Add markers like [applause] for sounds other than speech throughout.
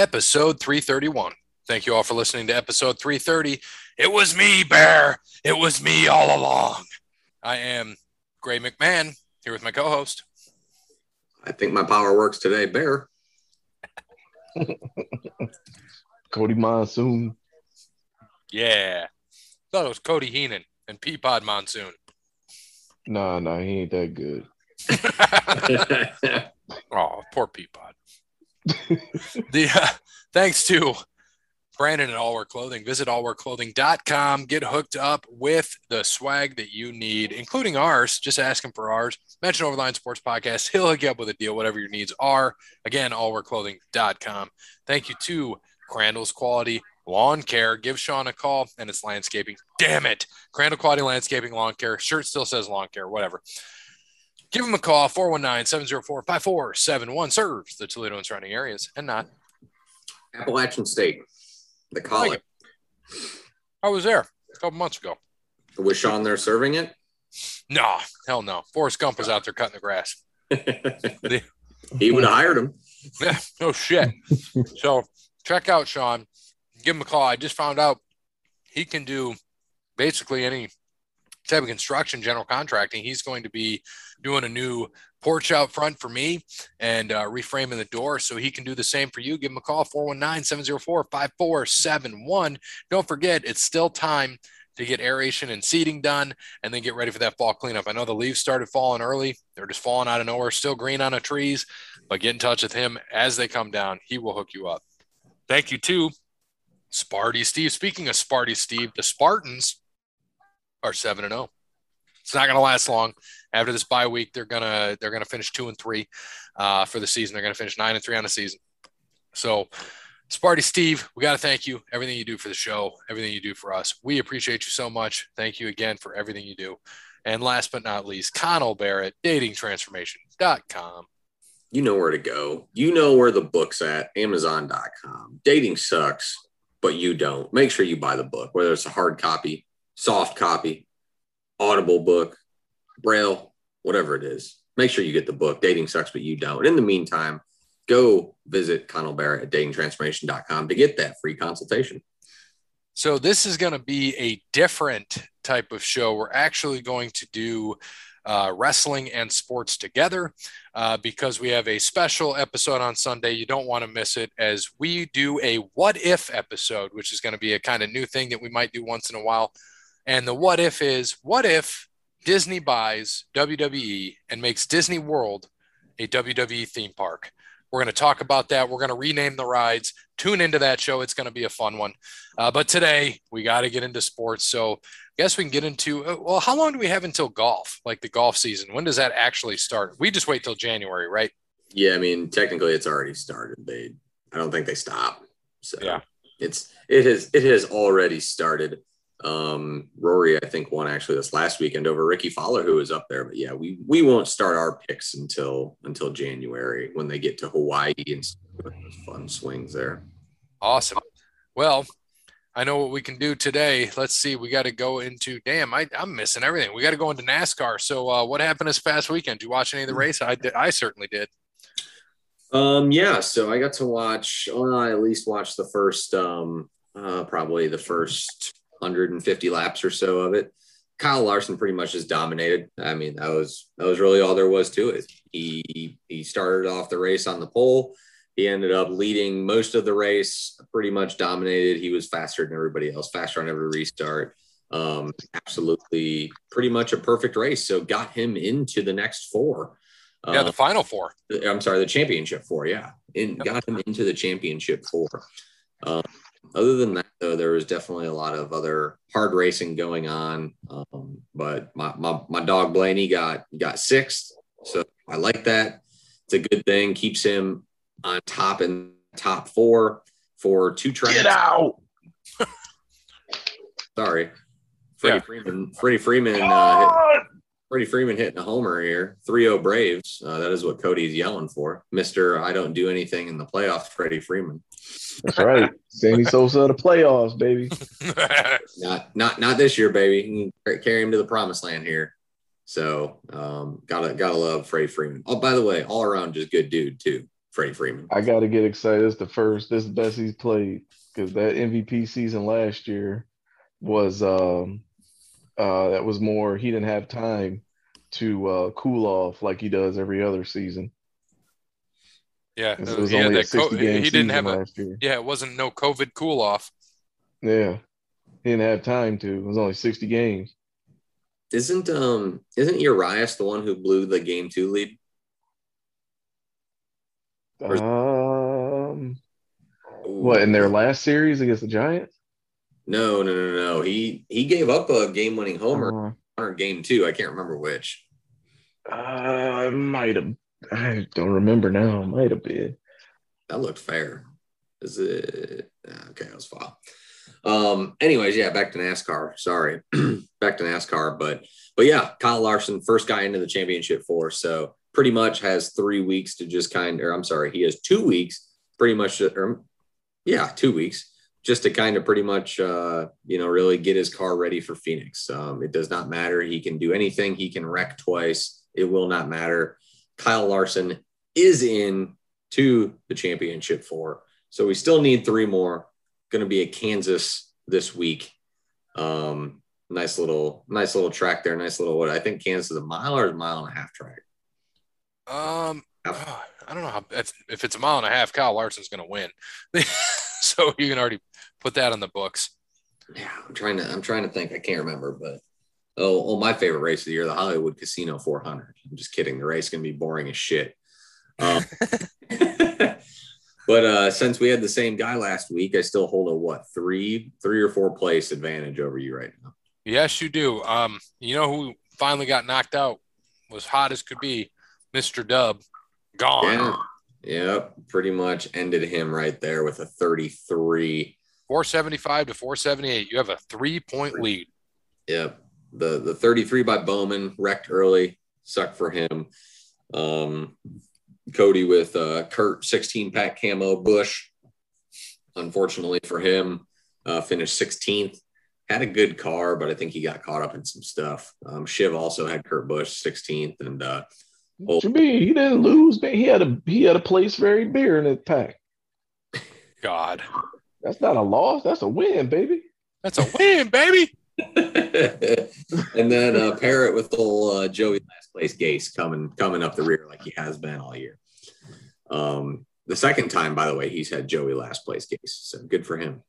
episode 331. Thank you all for listening to episode 330. It was me, Bear. It was me all along. I am Gray McMahon here with my co host. I think my power works today, Bear. [laughs] Cody Monsoon. Yeah. Thought it was Cody Heenan and Peapod Monsoon. Nah, nah, he ain't that good. [laughs] [laughs] oh, poor Peapod. The uh, thanks to Brandon at All Wear Clothing. Visit allwearclothing.com. Get hooked up with the swag that you need, including ours. Just ask him for ours. Mention Overline Sports Podcast. He'll hook you up with a deal, whatever your needs are. Again, allwearclothing.com. Thank you to Crandall's Quality Lawn Care. Give Sean a call and it's landscaping. Damn it. Crandall Quality Landscaping Lawn Care. Shirt still says lawn care, whatever. Give him a call, 419 704 5471. Serves the Toledo and surrounding areas and not. Appalachian State, the college. I was there a couple months ago. Was Sean there serving it? No, hell no. Forrest Gump was out there cutting the grass. [laughs] [laughs] he would have hired him. Yeah, no shit. so check out Sean. Give him a call. I just found out he can do basically any type of construction, general contracting. He's going to be doing a new porch out front for me and uh, reframing the door so he can do the same for you. Give him a call 419 704 5471. Don't forget, it's still time to get aeration and seeding done and then get ready for that fall cleanup. I know the leaves started falling early, they're just falling out of nowhere, still green on the trees, but get in touch with him as they come down. He will hook you up. Thank you too, Sparty Steve. Speaking of Sparty Steve, the Spartans are 7 and 0. It's not going to last long. After this bye week, they're gonna they're gonna finish two and three uh, for the season. They're gonna finish nine and three on the season. So, Sparty Steve, we got to thank you. Everything you do for the show, everything you do for us, we appreciate you so much. Thank you again for everything you do. And last but not least, Connell Barrett, datingtransformation.com. You know where to go. You know where the book's at, amazon.com. Dating sucks, but you don't. Make sure you buy the book, whether it's a hard copy, soft copy, audible book, braille, whatever it is. Make sure you get the book. Dating sucks, but you don't. In the meantime, go visit Connell Barrett at datingtransformation.com to get that free consultation. So this is going to be a different type of show. We're actually going to do uh, wrestling and sports together uh, because we have a special episode on Sunday. You don't want to miss it as we do a what if episode, which is going to be a kind of new thing that we might do once in a while. And the what if is what if Disney buys WWE and makes Disney World a WWE theme park? We're going to talk about that. We're going to rename the rides. Tune into that show. It's going to be a fun one. Uh, but today we got to get into sports. So I guess we can get into, uh, well, how long do we have until golf, like the golf season? When does that actually start? We just wait till January, right? Yeah. I mean, technically it's already started. They, I don't think they stop. So yeah, it's, it has, it has already started. Um, Rory, I think, won actually this last weekend over Ricky Fowler, who was up there. But yeah, we we won't start our picks until until January when they get to Hawaii and fun swings there. Awesome. Well, I know what we can do today. Let's see. We got to go into. Damn, I, I'm missing everything. We got to go into NASCAR. So, uh, what happened this past weekend? Did you watch any of the race? I did. I certainly did. Um, yeah. So I got to watch. Well, I at least watched the first. Um, uh, probably the first 150 laps or so of it. Kyle Larson pretty much just dominated. I mean, that was that was really all there was to it. He he started off the race on the pole. He ended up leading most of the race, pretty much dominated. He was faster than everybody else, faster on every restart. Um, absolutely, pretty much a perfect race. So got him into the next four. Yeah, the um, final four. I'm sorry, the championship four. Yeah, and yep. got him into the championship four. Um, other than that, though, there was definitely a lot of other hard racing going on. Um, but my, my, my dog Blaney got got sixth, so I like that. It's a good thing. Keeps him on top in top four for two tracks. Get out. Sorry, Freddie yeah. Freeman. Freddie Freeman. Uh, hit, Freddie Freeman hitting a homer here. 3-0 Braves. Uh, that is what Cody's yelling for. Mister, I don't do anything in the playoffs. Freddie Freeman. That's right. Sammy Sosa the playoffs, baby. [laughs] not not not this year, baby. carry him to the promised land here. So um, gotta gotta love Freddie Freeman. Oh, by the way, all around just good dude too. Freddie Freeman. I got to get excited. It's the first. This is the best he's played because that MVP season last year was um uh that was more. He didn't have time to uh cool off like he does every other season. Yeah, 'Cause It was yeah, only a that co- 60 game he didn't have a last year. yeah, it wasn't no COVID cool off. Yeah, he didn't have time to. It was only sixty games. Isn't um isn't Urias the one who blew the game two lead? Where's- Um, what in their last series against the Giants? No, no, no, no. He he gave up a game winning homer Uh, or game two. I can't remember which. Uh, it might have. I don't remember now. Might have been. That looked fair. Is it okay? That was fine. Um. Anyways, yeah. Back to NASCAR. Sorry, [clears throat] back to NASCAR. But but yeah, Kyle Larson, first guy into the championship four, so pretty much has three weeks to just kind. Or I'm sorry, he has two weeks, pretty much. Or yeah, two weeks just to kind of pretty much uh, you know really get his car ready for Phoenix. Um, it does not matter. He can do anything. He can wreck twice. It will not matter. Kyle Larson is in to the championship four, so we still need three more. Going to be at Kansas this week. Um, nice little nice little track there. Nice little what I think Kansas is a mile or a mile and a half track. Um, oh, I don't know how if it's a mile and a half, Kyle Larson's going to win. [laughs] so you can already put that on the books. Yeah, I'm trying to I'm trying to think. I can't remember, but oh, oh my favorite race of the year, the Hollywood Casino 400. I'm just kidding. The race can be boring as shit. Um, [laughs] but uh, since we had the same guy last week, I still hold a what three three or four place advantage over you right now. Yes, you do. Um, you know who finally got knocked out was hot as could be, Mr. Dub, gone. Yeah, yep, pretty much ended him right there with a 33. 475 to 478. You have a three point lead. Yeah. The the 33 by Bowman wrecked early, sucked for him. Um, Cody with uh, Kurt 16 pack camo Busch. Unfortunately for him, uh, finished 16th. Had a good car, but I think he got caught up in some stuff. Um, Shiv also had Kurt Busch 16th, and uh, What you mean? He didn't lose, man. He had a he had a place very beer in his pack. God, That's not a loss. That's a win, baby. that's a win, baby. [laughs] and then uh, Parrot with old uh, Joey last place Gase coming coming up the rear like he has been all year. Um, the second time, by the way, he's had Joey last place Gase, so good for him.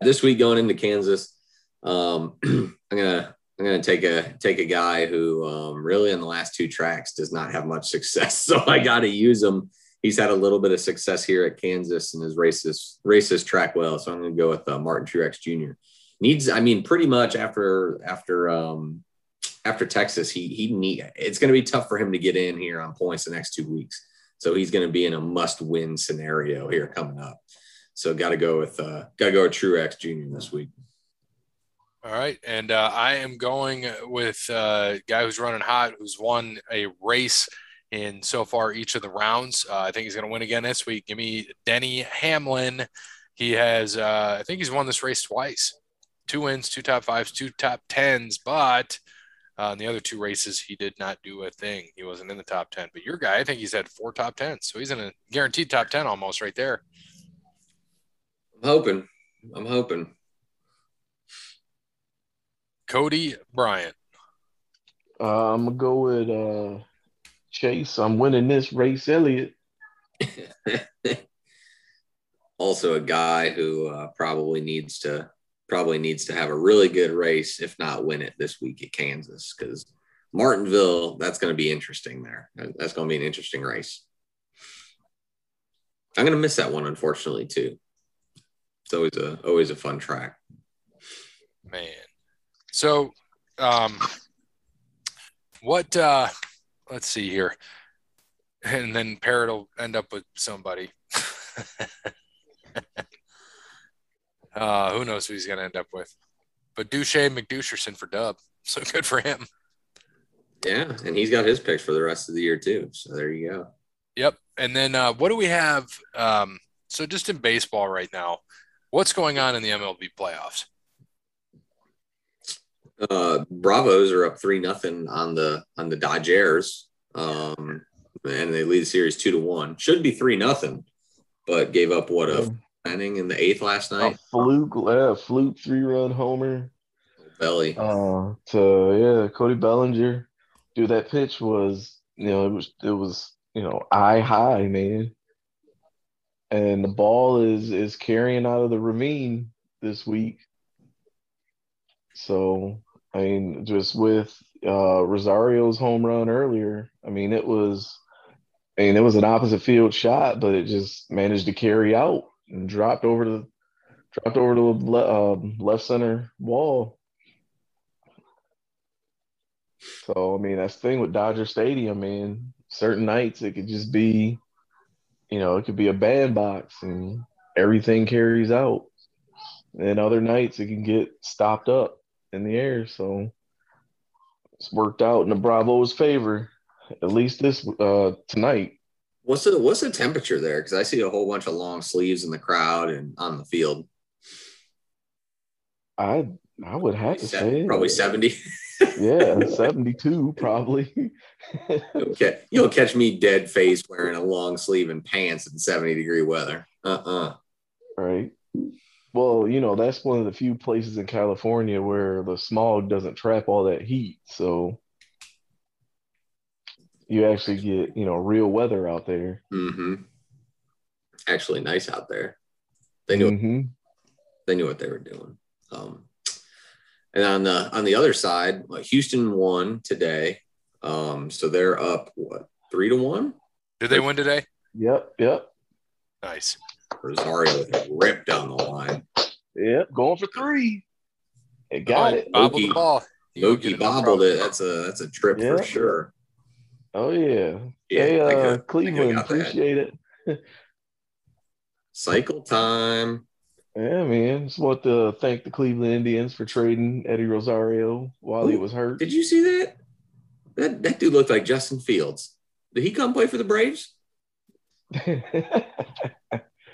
This week going into Kansas, um, [clears throat] I'm gonna I'm gonna take a take a guy who um, really in the last two tracks does not have much success, [laughs] so I got to use him. He's had a little bit of success here at Kansas and his races races track well, so I'm gonna go with uh, Martin Truex Jr needs i mean pretty much after after um after texas he he need it's going to be tough for him to get in here on points the next two weeks. So he's going to be in a must win scenario here coming up. So got to go with uh got to go with truex jr this week. All right. And uh, I am going with uh, a guy who's running hot, who's won a race in so far each of the rounds. Uh, I think he's going to win again this week. Give me Denny Hamlin. He has, uh, I think he's won this race twice two wins, two top fives, two top tens, but uh, in the other two races, he did not do a thing. He wasn't in the top 10. But your guy, I think he's had four top tens. So he's in a guaranteed top 10 almost right there. i'm hoping i'm hoping Cody Bryant. Uh, I'm gonna go with uh, Chase. I'm winning this race, Elliott. [laughs] also a guy who uh, probably needs to probably needs to have a really good race if not win it this week at kansas because martinville that's going to be interesting there that's going to be an interesting race i'm going to miss that one unfortunately too it's always a always a fun track Man. So, um, what, uh, let's see here. And then Parrot will end up with somebody. [laughs] uh, who knows who he's going to end up with. But Duche McDusherson for dub. So [laughs] good for him. yeah and he's got his picks for the rest of the year too so there you go Yep. And then uh, what do we have? Um, so just in baseball right now, what's going on in the MLB playoffs? Uh bravos are up three nothing on the on the dodgers um and they lead the series two to one. Should be three nothing, but gave up what a inning in the eighth last A night. fluke, yeah, fluke three run homer. Belly. Uh, to yeah, Cody Bellinger. Dude, that pitch was, you know, it was it was, you know, eye high, man. And the ball is is carrying out of the ravine this week. So, I mean, just with uh Rosario's home run earlier, I mean, it was I mean, it was an opposite field shot, but it just managed to carry out and dropped over the dropped over to the le- um, left center wall. So I mean, that's the thing with Dodger Stadium, man. Certain nights it could just be, you know, it could be a bandbox and everything carries out. And other nights it can get stopped up in the air. So it's worked out in the Bravos' favor, at least this uh tonight. What's the what's the temperature there? Because I see a whole bunch of long sleeves in the crowd and on the field. I I would have to say Probably seventy. yeah, [laughs] 72 probably. [laughs] okay, you'll catch me dead face wearing a long sleeve and pants in seventy degree weather. Uh uh Right. Well, you know, that's one of the few places in California where the smog doesn't trap all that heat. So you actually get, you know, real weather out there. Mm-hmm. Actually, nice out there. They knew hmm they knew what they were doing. Um, and on the on the other side, uh, Houston won today, um, so they're up what three to one. Did they win today? Yep, yep, Nice. Rosario ripped down the line. yep. Going for three. It got Oh, it. Bobble the Mookie- ball. You Mookie get no bobbled it. That's a that's a trip Yeah. for sure. Oh yeah. Yeah, hey, uh, could- I could've Cleveland, got that. appreciate it. Cycle time. Yeah, man. Just want to thank the Cleveland Indians for trading Eddie Rosario while he was hurt. Did you see that? That that dude looked like Justin Fields. Did he come play for the Braves? [laughs]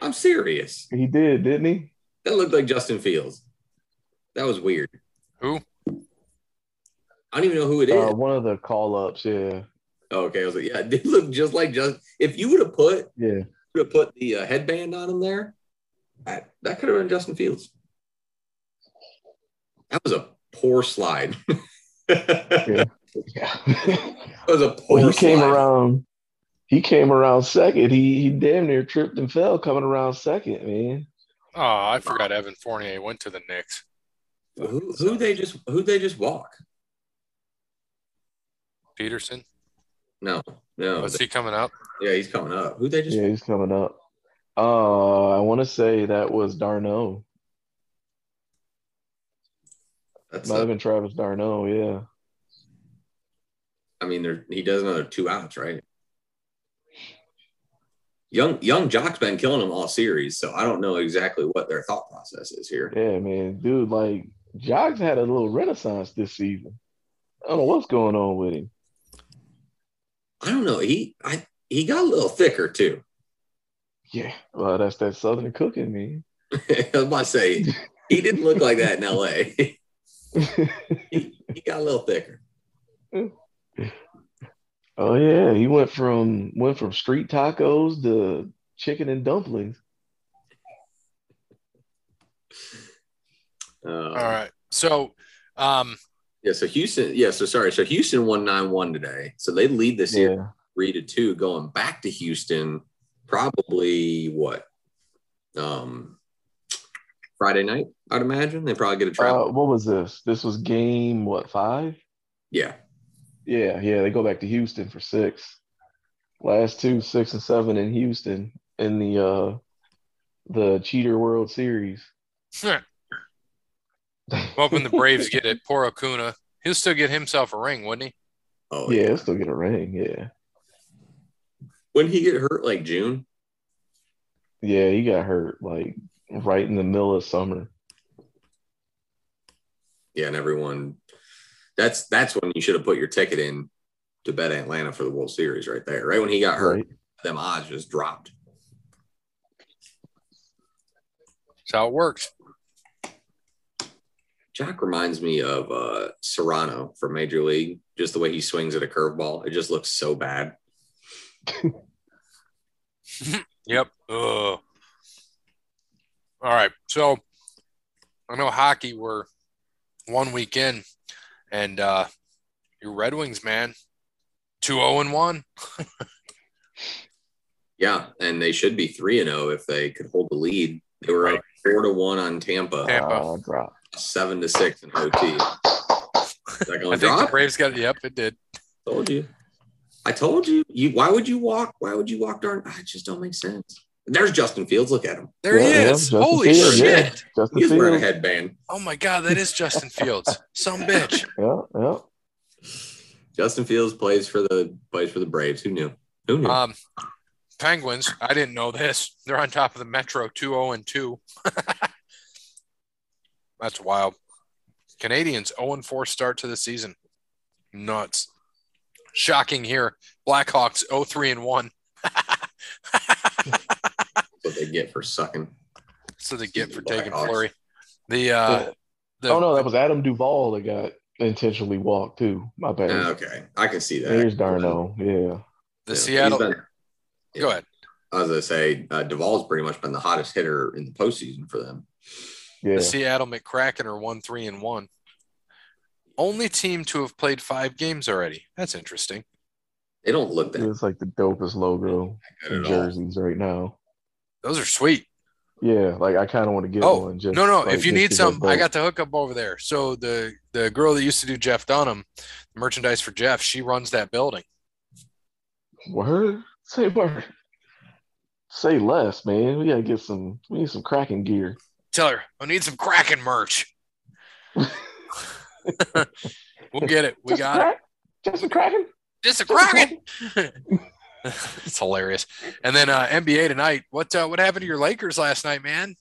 I'm serious. he did, didn't he? That looked like Justin Fields. That was weird. Who? I don't even know who it is. Uh, one of the call ups, yeah. Oh, okay, I was like, yeah, [laughs] it did look just like just. If you would have put Yeah. would have put the uh, headband on him there, that, that could have been Justin Fields. That was a poor slide. [laughs] that Yeah. was a poor. well, he came around. He came around second. He he damn near tripped and fell coming around second, man. Oh, I forgot Evan Fournier went to the Knicks. Who, who they just who they just walk? Pederson. No, no. Is he coming up? yeah, he's coming up. Who they just? Yeah, he's coming up. Uh, I want to say that was d'Arnaud. That's Might uh, have been Travis d'Arnaud. Yeah. I mean, there he does another two outs, right? Young young Joc's been killing them all series, so I don't know exactly what their thought process is here. Yeah, man, dude. Like Joc's had a little renaissance this season. I don't know what's going on with him. I don't know. He I he got a little thicker too. Yeah, well, that's that Southern cooking, man. [laughs] I was about to say he didn't look like that in LA. [laughs] he, he got a little thicker. [laughs] oh yeah, he went from went from street tacos to chicken and dumplings. Uh, All right. So, um, Yeah. So Houston. Yeah. So sorry. So Houston won nine one today. So they lead this year Yeah, three to two. Going back to Houston, probably what? Um, Friday night. I'd imagine they probably get a travel. uh, what was this? This was game what five? yeah. Yeah, yeah, they go back to Houston for six. Last two, six and seven in Houston in the uh the Cheater World Series. [laughs] hoping the Braves get it. Poor Acuna. He'll still get himself a ring, wouldn't he? Oh Yeah, he'll still get a ring. Yeah, When he get hurt, like June. yeah, he got hurt like right in the middle of summer. Yeah, and everyone. That's that's when you should have put your ticket in to bet Atlanta for the World Series right there. Right when he got hurt, Right. them odds just dropped. That's how it works. Jack reminds me of uh, Cerrano from Major League. Just the way he swings at a curveball, it just looks so bad. [laughs] Yep. Ugh. All right. So I know hockey. We're one week in, and uh, your Red Wings, man, two zero and one. [laughs] Yeah, and they should be three and zero if they could hold the lead. They were up four to one on Tampa, Tampa. Uh, drop. seven to six in OT. Is that I going think to the? Braves got. It. Yep, it did. Told you. I told you. You. Why would you walk? Why would you walk darn? It just don't make sense. There's Justin Fields. Look at him. There he Yeah, yeah, is. Justin Holy Fields, shit! yeah. Justin He's wearing a Fields. headband. Oh my god, that is Justin Fields. Some bitch. [laughs] Yeah, yeah. Justin Fields plays for the plays for the Braves. Who knew? Who knew? Um, Penguins. I didn't know this. They're on top of the Metro, two zero and two. [laughs] That's wild. Canadiens 0 and 4 start to the season. Nuts. Shocking here. Blackhawks 0 3 and 1. That's what they get for sucking. so they get for taking Blackhawks. Fleury. The uh the, oh no, that was Adam Duvall that got intentionally walked too. My bad. Okay, I can see that. There's d'Arnaud. Yeah. the Yeah, Seattle been- yeah. Go ahead. As I was gonna say uh, Duvall's pretty much been the hottest hitter in the postseason for them. Yeah. The Seattle McCracken are 1 3 and 1. Only team to have played five games already. That's interesting. They don't look that It's like the dopest logo in jerseys right now. Those are sweet. Yeah, like I kind of want to get Oh, one. Just no, no. like, if you need some, I got the hookup over there. So the the girl that used to do Jeff Dunham, merchandise for Jeff, she runs that building. word. Say word. Say less, man. We gotta get some. We need some cracking gear. Tell her I need some cracking merch. [laughs] we'll get it. We Just got it. crack, Just a cracking. Just a Kraken. [laughs] [laughs] it's hilarious. And then uh, NBA tonight. What uh, what happened to your Lakers last night, man?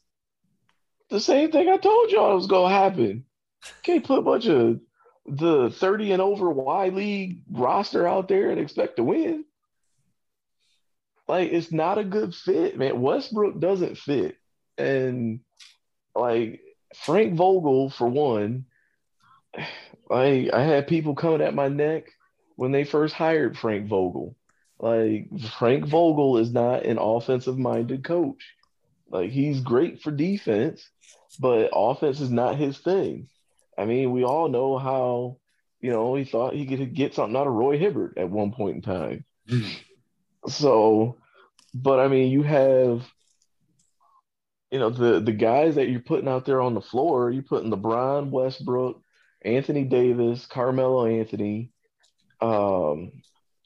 The same thing I told y'all was gonna happen. Can't put a bunch of the 30 and over Y League roster out there and expect to win. Like it's not a good fit, man. Westbrook doesn't fit. And like Frank Vogel, for one, [sighs] like I had people coming at my neck when they first hired Frank Vogel. Like Frank Vogel is not an offensive minded coach. Like he's great for defense, but offense is not his thing. I mean, we all know how, you know, he thought he could get something out of Roy Hibbert at one point in time. So, but I mean, you have, you know, the the guys that you're putting out there on the floor. You're putting LeBron, Westbrook, Anthony Davis, Carmelo Anthony. Um,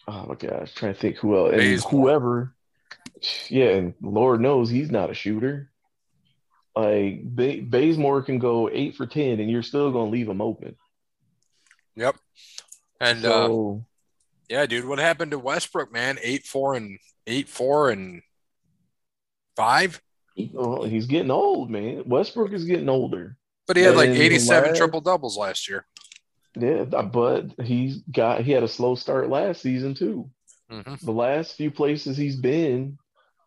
oh my gosh, trying to think who else and whoever. Yeah, and Lord knows he's not a shooter. Like ba- Bazemore can go eight for ten, and you're still gonna leave him open. Yep. And uh, yeah, dude, what happened to Westbrook, man? Eight four and eight four and five. well, he's getting old, man. Westbrook is getting older. But he had like And the 87 last- triple doubles last year. Yeah, but he's got he had a slow start last season too. hmm The last few places he's been,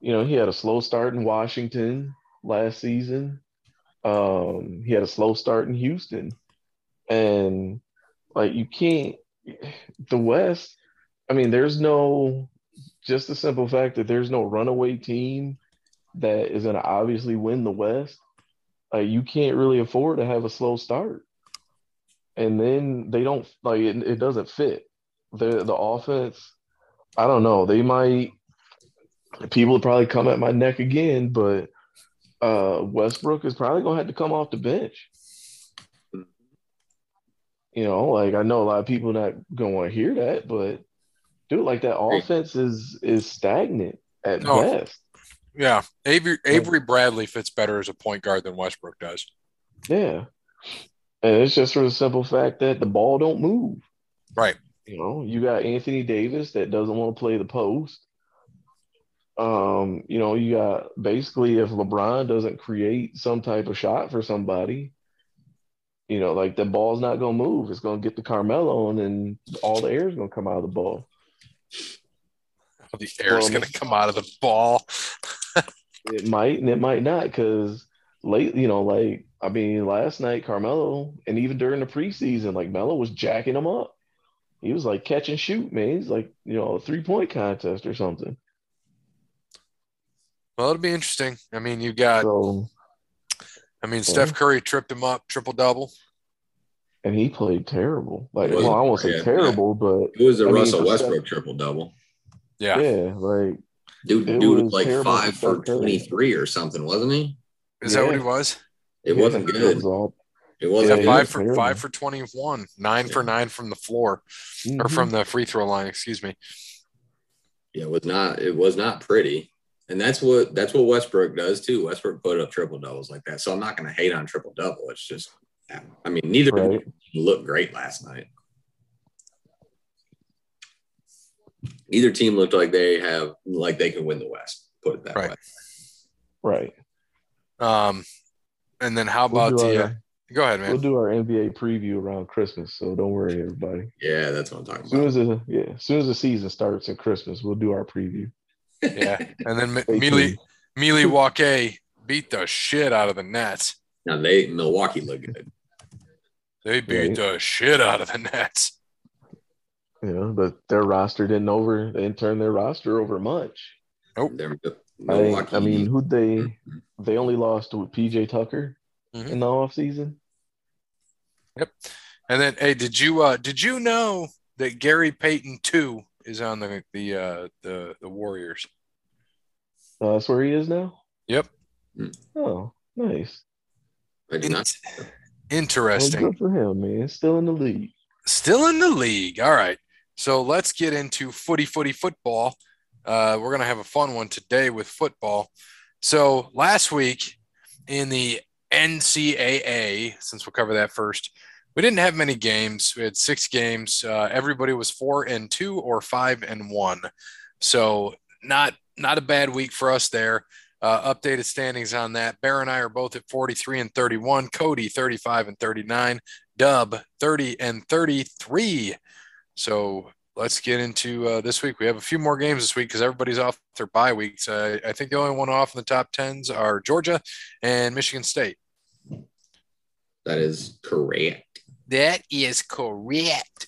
you know, he had a slow start in Washington last season. Um, he had a slow start in Houston. And like you can't the West, I mean, there's no just the simple fact that there's no runaway team that is gonna obviously win the West. Like you can't really afford to have a slow start. And then they don't like it, it doesn't fit. The the offense I don't know. They might people probably come at my neck again, but uh Westbrook is probably gonna have to come off the bench. You know, like I know a lot of people not gonna want to hear that, but dude, like that offense is is stagnant at No. best. Yeah. Avery, Avery Bradley fits better as a point guard than Westbrook does. Yeah. And it's just for the simple fact that the ball don't move. Right. You know, you got Anthony Davis that doesn't want to play the post. Um, you know, you got basically if LeBron doesn't create some type of shot for somebody, you know, like the ball's not gonna move. It's gonna get to Carmelo and then all the air is gonna come out of the ball. The air is going to come out of the ball. [laughs] It might and it might not because late, you know, like I mean, last night Carmelo and even during the preseason, like Melo was jacking him up. he was like catch and shoot, man. He's like you know a three point contest or something. Well, it'll be interesting. I mean, you got. So I mean, Steph Curry tripped him up, triple double. and he played terrible. Like It well, I won't say yeah, terrible, but It was a I Russell for Westbrook triple double. Yeah. yeah, like Dude, dude was was like five for 23 or something, wasn't he? Is that what Yeah. he was? It wasn't It good. was all, It wasn't Yeah, five for terrible. five for twenty one, nine for nine from the floor or Mhm. from the free throw line. Excuse me. Yeah, it was not it was not pretty. And that's what that's what Westbrook does too. Westbrook put up triple doubles like that. So I'm not gonna hate on triple double. It's just I mean, neither right. looked great last night. Neither team looked like they have like they can win the West. Put it that Right. way. Right. Um, and then how We'll about do the? our- Uh, go ahead, man. We'll do our NBA preview around Christmas, so don't worry, everybody. Yeah, that's what I'm talking As soon about. as the yeah, as soon as the season starts at Christmas, we'll do our preview. Yeah, and then Stay Mili tuned. Beat the shit out of the Nets. now they Milwaukee look good. They beat the shit out of the Nets. Yeah, but their roster didn't over they didn't turn their roster over much. They're I, Milwaukee. I mean, who they they only lost with PJ Tucker Mhm. in the offseason. Yep. And then, hey, did you uh did you know that Gary Payton two is on the the uh the the Warriors? Uh, that's where he is now. Yep. Oh, nice. I did not. Well, Interesting. good for him, man. Still in the league. Still in the league. All right. So let's get into footy, footy, football. Uh, we're going to have a fun one today with football. So last week in the NCAA, since we'll cover that first, we didn't have many games. We had six games. Uh, everybody was four and two or five and one. So not not a bad week for us there. Uh, updated standings on that. Bear and I are both at 43 and 31. Cody 35 and 39. Dub 30 and 33. So let's get into uh, this week. We have a few more games this week because everybody's off their bye weeks. Uh, I think the only one off in the top tens are Georgia and Michigan State. That is correct. That is correct.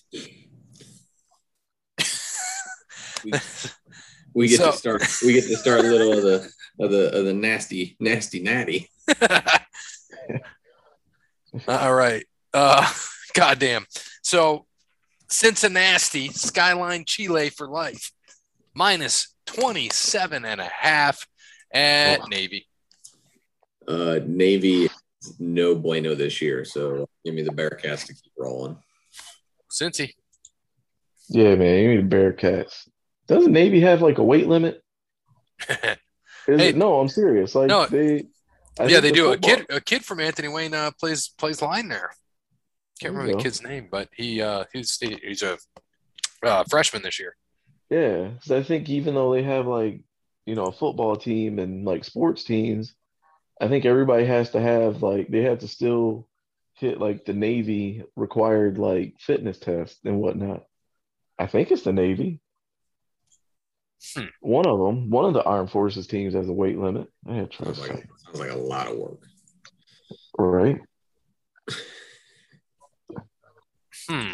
We get So- to start. We get to start a little of the of the of the nasty nasty natty. [laughs] All right. Uh, [laughs] goddamn. So Cincinnati, Skyline Chili for life, minus 27 and a half at Oh. Navy. Uh, Navy no bueno this year, so give me the Bearcats to keep rolling. Cincy. Yeah, man. You need Bearcats. Doesn't Navy have like a weight limit? [laughs] Is Hey. it? No, I'm serious. Like No. they. I yeah, they the do. A kid, a kid from Anthony Wayne uh, plays plays line there. Can't There you remember the kid's name, but he uh, he's he's a uh, freshman this year. Yeah, 'cause I think even though they have like you know a football team and like sports teams, I think everybody has to have like they have to still hit like the Navy required like fitness test and whatnot. I think it's the Navy. Hmm. One of them, one of the armed forces teams has a weight limit. I had to Sounds like sounds like a lot of work. right? [laughs] Hmm.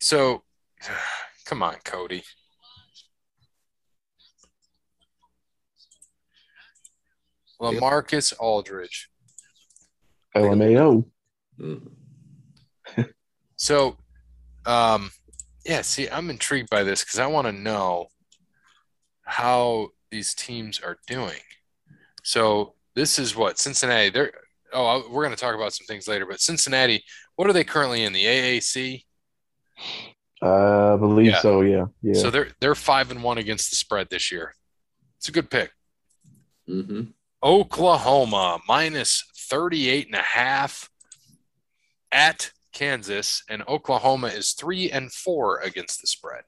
So, [sighs] come on, Cody. Lamarcus Aldridge. LMAO. Mm. [laughs] So, um, yeah. See, I'm intrigued by this because I want to know how these teams are doing. So this is what Cincinnati. They're oh, we're going to talk about some things later. But Cincinnati, what are they currently in the AAC? I believe Yeah. so. Yeah, yeah. So they're they're five and one against the spread this year. It's a good pick. hmm Oklahoma minus 38 and a half at Kansas and Oklahoma is 3 and 4 against the spread.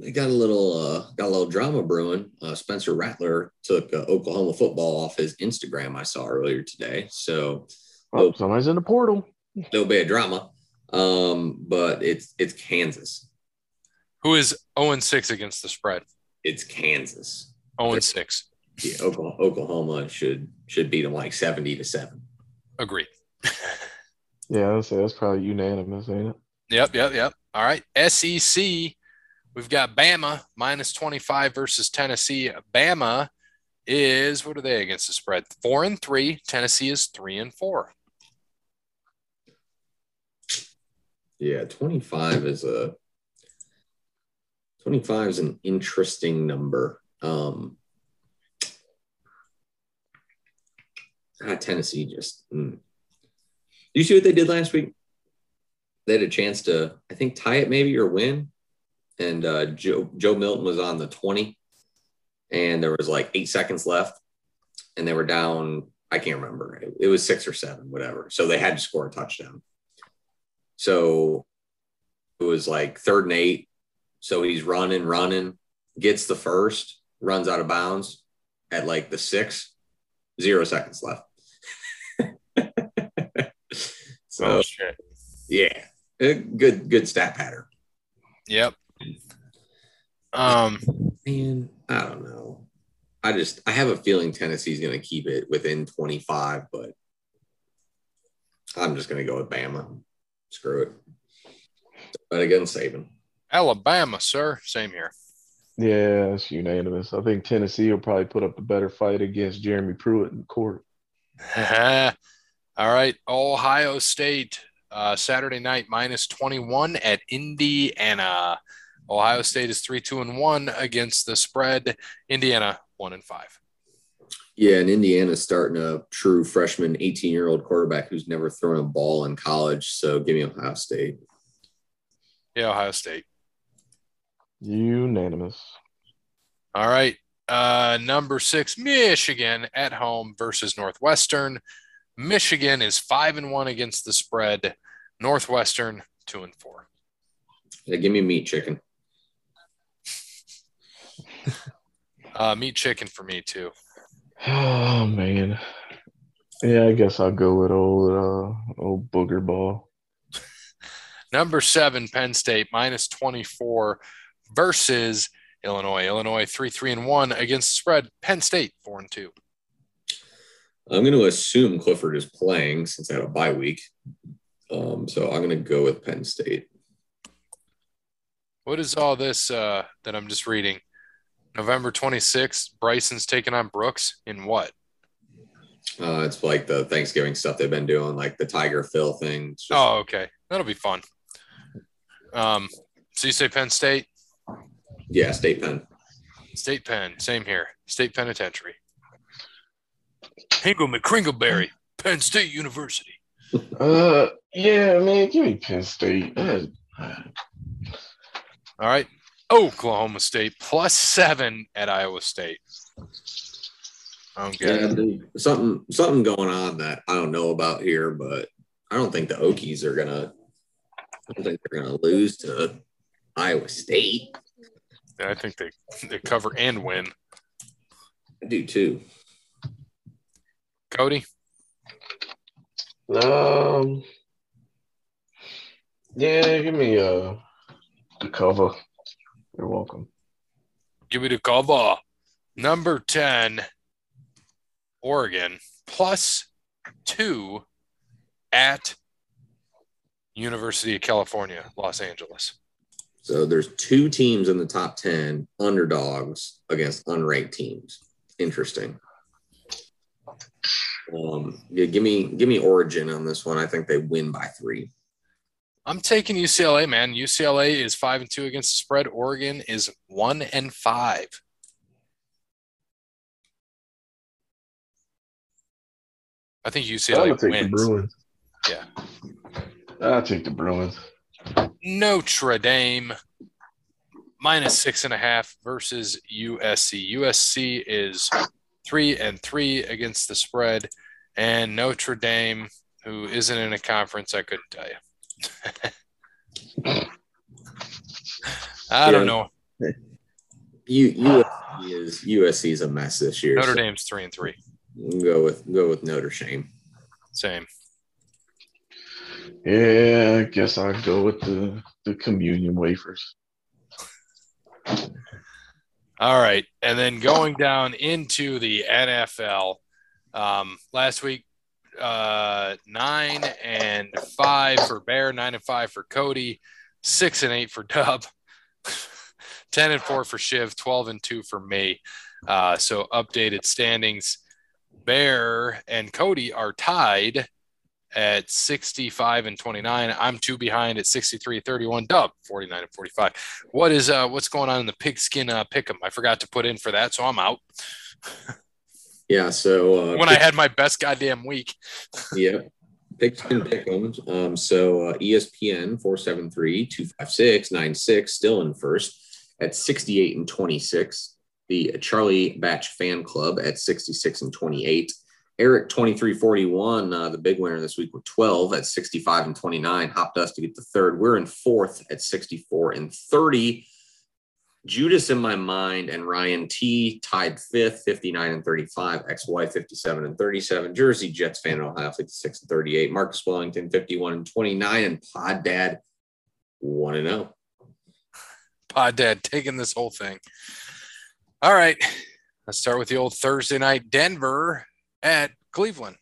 They got a little uh, got a little drama brewing. Uh, Spencer Rattler took uh, Oklahoma football off his Instagram. I saw earlier today, so oh, somebody's in the portal. No bad drama. Um, but it's it's Kansas. Who is 0 and 6 against the spread? It's Kansas. 0 and 6. Yeah, Oklahoma, Oklahoma should should beat them like seventy to seven. Agreed. [laughs] Yeah, I'd say that's probably unanimous, ain't it? Yep, yep, yep. All right. SEC, we've got Bama minus 25 versus Tennessee. Bama is what are they against the spread? Four and three. Tennessee is three and four. Yeah, 25 is a 25 is an interesting number. Um ah, Tennessee just mm. you see what they did last week? They had a chance to, I think, tie it maybe or win. And uh, Joe Joe Milton was on the 20 and there was like eight seconds left, and they were down. I can't remember. It, it was six or seven, whatever. So they had to score a touchdown. So it was like third and eight. So he's running, running, gets the first, runs out of bounds at like the six, zero seconds left. [laughs] so, oh, shit. yeah, good, good stat pattern. Yep. Um, man, I don't know. I just I have a feeling Tennessee's going to keep it within 25, but I'm just going to go with Bama. Screw it. But again, Saban. Alabama, sir. Same here. Yeah, it's unanimous. I think Tennessee will probably put up a better fight against Jeremy Pruitt in court. [laughs] All right. Ohio State, uh, Saturday night, minus 21 at Indiana. Ohio State is three, two, and one against the spread. Indiana one and five. Yeah, and Indiana's starting a true freshman, 18 year old quarterback who's never thrown a ball in college. So give me Ohio State. Yeah, Ohio State. Unanimous. All right. Uh, number six, Michigan at home versus Northwestern. Michigan is five and one against the spread. Northwestern two and four. Yeah, give me meat chicken. [laughs] uh, meat chicken for me too. Oh man. Yeah, I guess I'll go with old uh, old booger ball. [laughs] Number seven, Penn State minus twenty four versus Illinois. Illinois three three and one against the spread. Penn State four and two. I'm going to assume Clifford is playing since I had a bye week. Um, so I'm going to go with Penn State. What is all this uh, that I'm just reading? November 26th, Bryson's taking on Brooks in what? Uh, it's like the Thanksgiving stuff they've been doing, like the Tiger Phil thing. Just... Oh, okay. That'll be fun. Um, so you say Penn State? Yeah, State Penn. State Penn, same here. State Penitentiary. Hingle McCringleberry, Penn State University. [laughs] Uh, yeah, man, give me Penn State. Uh, All right. Oklahoma State plus seven at Iowa State. Okay. Yeah, dude, something something going on that I don't know about here, but I don't think the Okies are gonna. I don't think they're gonna lose to Iowa State. Yeah, I think they they cover and win. I do too. Cody. Um. Yeah, give me uh the cover. You're welcome. Give me the cover. Number 10, Oregon, plus two at University of California, Los Angeles. So there's two teams in the top 10 underdogs against unranked teams. Interesting. Um, yeah, give me give me Oregon on this one. I think they win by three. I'm taking UCLA, man. UCLA is five and two against the spread. Oregon is one and five. I think UCLA take wins. The Bruins. Yeah. I'll take the Bruins. Notre Dame minus six and a half versus USC. USC is three and three against the spread, and Notre Dame, who isn't in a conference, I couldn't tell you. I don't know. You USC is USC is a mess this year. Notre so Dame's three and three. Go with go with Notre Dame. Same. Yeah, I guess I'll go with the the communion wafers. All right, and then going down into the NFL. Um, last week uh, nine and five for Bear, nine and five for Cody, six and eight for Dub, [laughs] 10 and four for Shiv, 12 and two for me. Uh, so updated standings. Bear and Cody are tied at 65 and 29. I'm two behind at 63 31. Dub 49 and 45. What is uh what's going on in the pigskin uh pick'em? I forgot to put in for that, so I'm out. [laughs] Yeah. So uh, when I had my best goddamn week. yeah. Pigskin pick'em. Um, so uh, ESPN 473 256 96 still in first at 68 and 26. The Charlie Batch Fan Club at 66 and 28. Eric 2341, uh, the big winner this week with 12 at 65 and 29, hopped us to get the third. We're in fourth at 64 and 30. Judas in my mind and Ryan T tied fifth, 59 and 35, XY 57 and 37, Jersey Jets fan Ohio 56 and 38, Marcus Wellington 51 and 29, and Pod Dad 1 and 0. Pod Dad taking this whole thing. All right. Let's start with the old Thursday night Denver at Cleveland.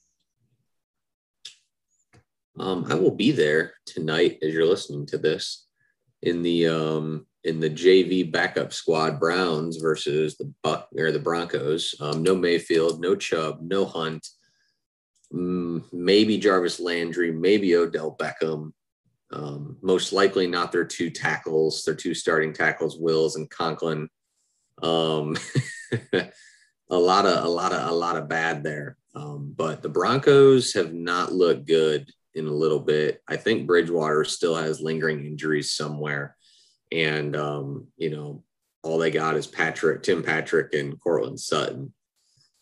Um, I will be there tonight as you're listening to this in the um, in the JV backup squad Browns versus the Buck or the Broncos. Um, no Mayfield, no Chubb, no Hunt, mm, maybe Jarvis Landry, maybe Odell Beckham. Um, most likely not their two tackles, their two starting tackles, Wills and Conklin. Um, [laughs] a lot of a lot of a lot of bad there. Um, but the Broncos have not looked good in a little bit. I think Bridgewater still has lingering injuries somewhere, and um, you know all they got is Patrick, Tim Patrick, and Courtland Sutton.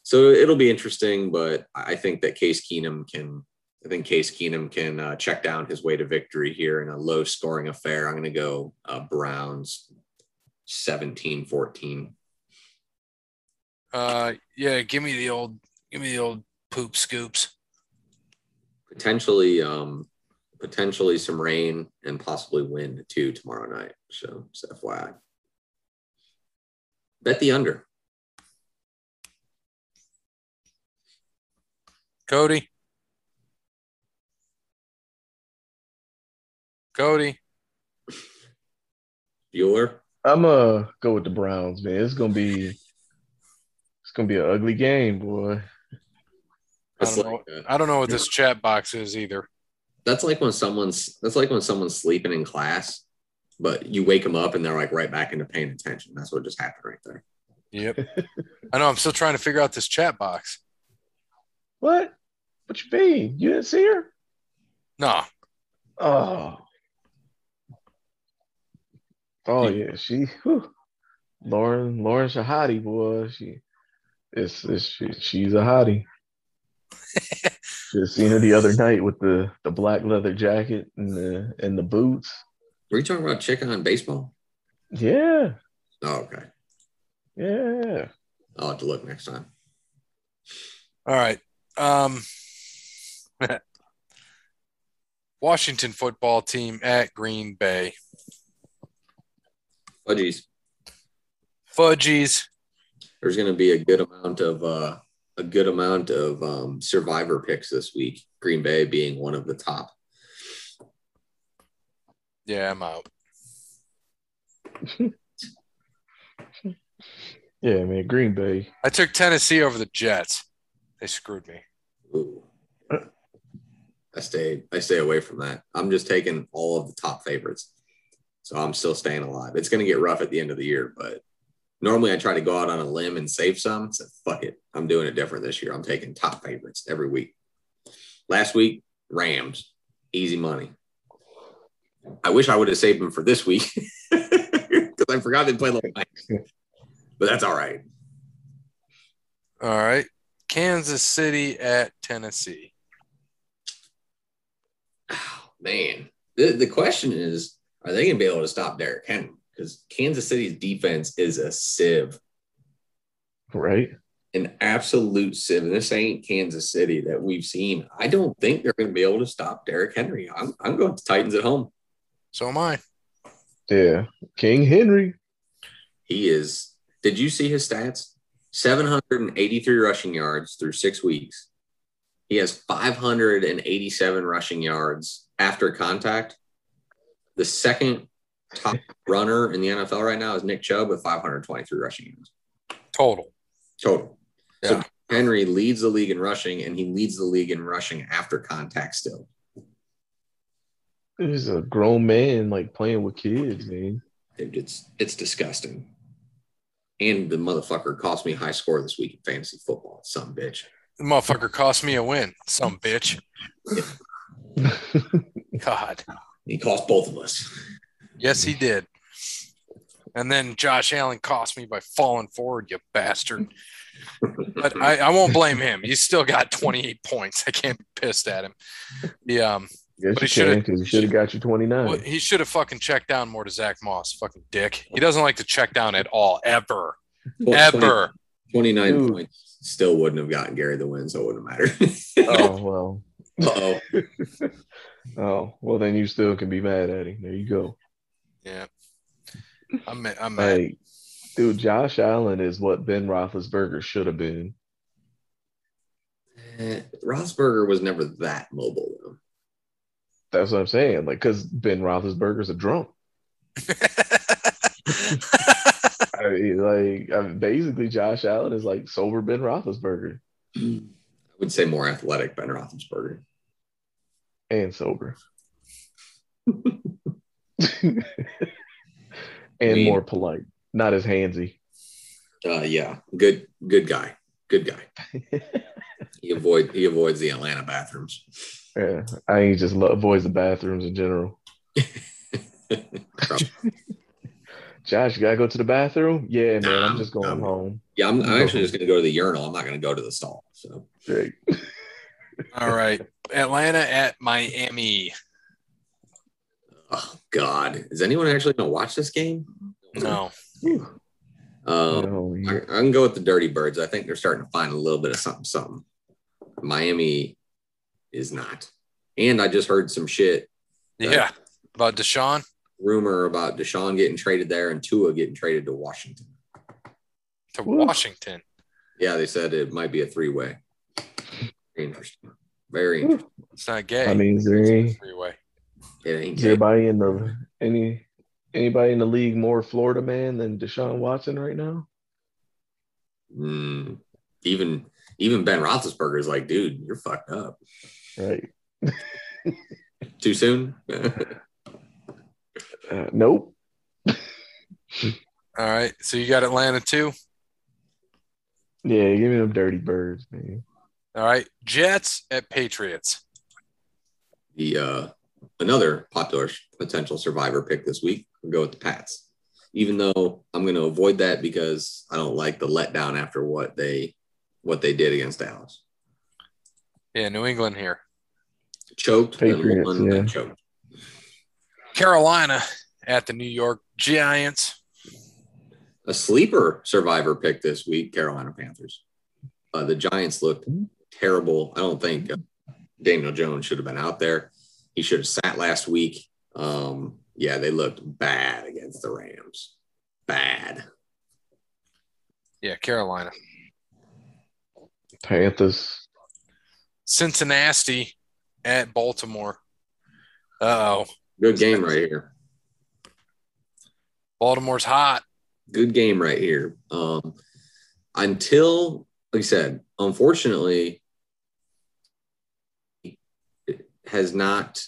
So it'll be interesting, but I think that Case Keenum can. I think Case Keenum can uh, check down his way to victory here in a low scoring affair. I'm going to go uh, Browns 17 14. Uh, yeah, give me the old, give me the old poop scoops. Potentially, um, potentially some rain and possibly wind too tomorrow night. So, so FYI. Bet the under. Cody. Cody. Bueller. I'm gonna go with the Browns, man. It's gonna be it's gonna be an ugly game, boy. I don't, like, know, I don't know what this chat box is either. That's like when someone's that's like when someone's sleeping in class, but you wake them up and they're like right back into paying attention. That's what just happened right there. Yep. I know. I'm still trying to figure out this chat box. What? What you mean? You didn't see her? No. Oh. Oh yeah, she whew. Lauren Lauren Shehadi boy. She it's, it's she, she's a hottie. [laughs] Just seen her the other night with the the black leather jacket and the and the boots. Were you talking about chicken on baseball? Yeah. Oh, okay. Yeah. I'll have to look next time. All right. Um [laughs] Washington football team at Green Bay. Fudgies. Fudgies. There's going to be a good amount of uh, a good amount of um, survivor picks this week. Green Bay being one of the top. Yeah, I'm out. [laughs] yeah, man, Green Bay. I took Tennessee over the Jets. They screwed me. Ooh. I stay I stay away from that. I'm just taking all of the top favorites. So I'm still staying alive. It's going to get rough at the end of the year, but normally I try to go out on a limb and save some. So fuck it. I'm doing it different this year. I'm taking top favorites every week. Last week, Rams, easy money. I wish I would have saved them for this week [laughs] because I forgot they played like but that's all right. All right. Kansas City at Tennessee. Oh, man. The, the question is are they going to be able to stop Derrick Henry? Because Kansas City's defense is a sieve. Right. An absolute sieve. And this ain't Kansas City that we've seen. I don't think they're going to be able to stop Derrick Henry. I'm, I'm going to Titans at home. So am I. Yeah. King Henry. He is. Did you see his stats? 783 rushing yards through six weeks. He has 587 rushing yards after contact the second top runner in the NFL right now is Nick Chubb with 523 rushing yards Total. total. Yeah. So Henry leads the league in rushing, and he leads the league in rushing after contact still. He's a grown man like playing with kids, man. Dude, it's it's disgusting. And the motherfucker cost me high score this week in fantasy football. Some bitch. The motherfucker cost me a win. Some bitch. [laughs] God. He cost both of us. Yes, he did. And then Josh Allen cost me by falling forward, you bastard. But I, I won't blame him. He's still got 28 points. I can't be pissed at him. Yeah. um Yes, But he shoulda- he should have got you 29. well, he should have fucking checked down more to Zach Moss. Fucking dick. He doesn't like to check down at all, ever. Ever. 29 Dude. points still wouldn't have gotten Gary the win, so it wouldn't matter. oh [laughs] well. Uh-oh. [laughs] Oh well, then you still can be mad at him. There you go. Yeah. I'm ma- I'm mad. Hey, dude, Josh Allen is what Ben Roethlisberger should have been. Eh, Roethlisberger was never that mobile, though. That's what I'm saying. Like, because Ben Roethlisberger's a drunk. [laughs] I mean, like, I mean, basically, Josh Allen is like sober Ben Roethlisberger I would say more athletic Ben Roethlisberger. and sober, [laughs] [laughs] and mean- more polite, not as handsy. Uh, yeah, good, good guy, good guy. [laughs] He avoid he avoids the Atlanta bathrooms. Yeah, I ain't just love, avoids the bathrooms in general. [laughs] Josh, you gotta go to the bathroom? Yeah, man, I'm just going I'm- home. yeah, I'm, I'm actually just going to go to the urinal. I'm not going to go to the stall. So Great. All right. Atlanta at Miami. Oh God, is anyone actually going to watch this game? No. Um, No, I, I can go with the Dirty Birds. I think they're starting to find a little bit of something, something. Miami is not. And I just heard some shit Yeah. About Deshaun rumor about Deshaun getting traded there and Tua getting traded to Washington. to Woo. Washington. Yeah, they said it might be a three way. Interesting. Very interesting. It's not gay. I mean, is there any, freeway. It ain't is gay. Anybody in the any anybody in the league more Florida man than Deshaun Watson right now? Mm, even even Ben Roethlisberger is like, dude, you're fucked up. Right. [laughs] Too soon. [laughs] Uh, nope. All right. So you got Atlanta too. Yeah, give me them dirty birds, man. All right. Jets at Patriots. the uh, another popular potential survivor pick this week. We'll go with the Pats, even though I'm going to avoid that because I don't like the letdown after what they what they did against Dallas. Yeah, New England here. Choked, then Patriots, won, then yeah. choked. Carolina at the New York Giants. A sleeper survivor pick this week: Carolina Panthers. Uh, the Giants looked terrible. I don't think uh, Daniel Jones should have been out there. He should have sat last week. Um, yeah, they looked bad against the Rams. Bad. Yeah, Carolina. Panthers. Cincinnati at Baltimore. Uh oh. Good game right here. Baltimore's hot. Good game right here. Um, until, like I said, unfortunately, it has not.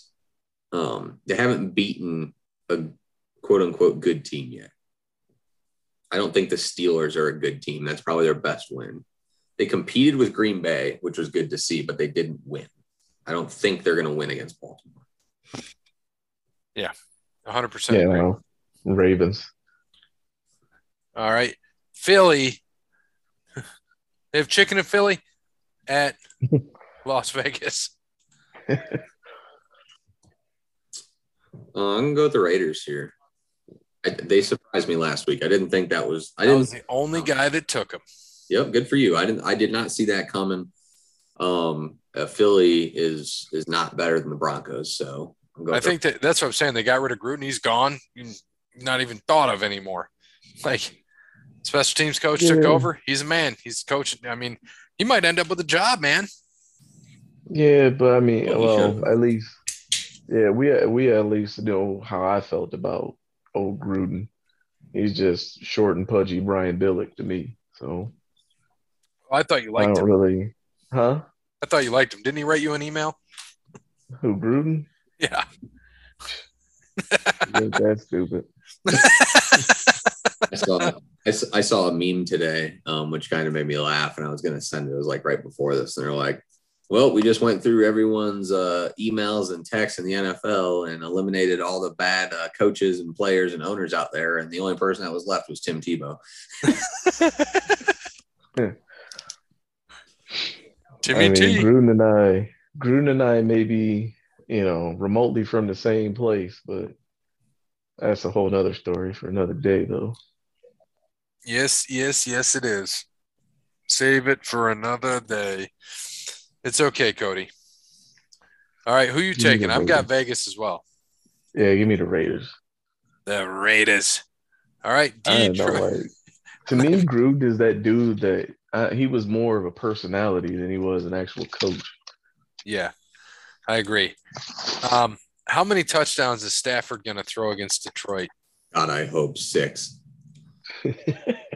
Um, they haven't beaten a quote unquote good team yet. I don't think the Steelers are a good team. That's probably their best win. They competed with Green Bay, which was good to see, but they didn't win. I don't think they're going to win against Baltimore. Yeah, 100%. Yeah, agree. no. Ravens. All right. Philly. They have chicken in Philly at [laughs] Las Vegas. [laughs] Uh, I'm gonna go with the Raiders here. I, they surprised me last week. I didn't think that was. I I didn't was the only guy that took them. Yep, good for you. I didn't. I did not see that coming. Um, uh, Philly is is not better than the Broncos, so I'm going. I think that that's what I'm saying. They got rid of Gruden. He's gone. Not even thought of anymore. [laughs] Like special teams coach took over. He's a man. He's coaching. I mean, he might end up with a job, man. Yeah, but I mean, Well, well, at least, yeah, we we at least know how I felt about old Gruden. He's just short and pudgy Brian Billick to me. So I thought you I liked don't him. really, huh? I thought you liked him. Didn't he write you an email? Who Gruden? Yeah. [laughs] that's stupid. I saw I, s- I saw a meme today, um, which kind of made me laugh, and I was going to send it. It was like right before this, and they're like, "Well, we just went through everyone's uh, emails and texts in the NFL and eliminated all the bad uh, coaches and players and owners out there, and the only person that was left was Tim Tebow." [laughs] Timmy I mean, T. Gruden and I, Gruden and I may be, you know, remotely from the same place, but that's a whole nother story for another day, though. Yes, yes, yes, it is. Save it for another day. It's okay, Cody. All right, who you Give taking? I've got Vegas as well. Yeah, give me the Raiders. The Raiders. All right, I know, Detroit. like [laughs] to me, Gruden is that dude that uh, he was more of a personality than he was an actual coach. Yeah, I agree. Um, how many touchdowns is Stafford going to throw against Detroit? God, I hope six. [laughs]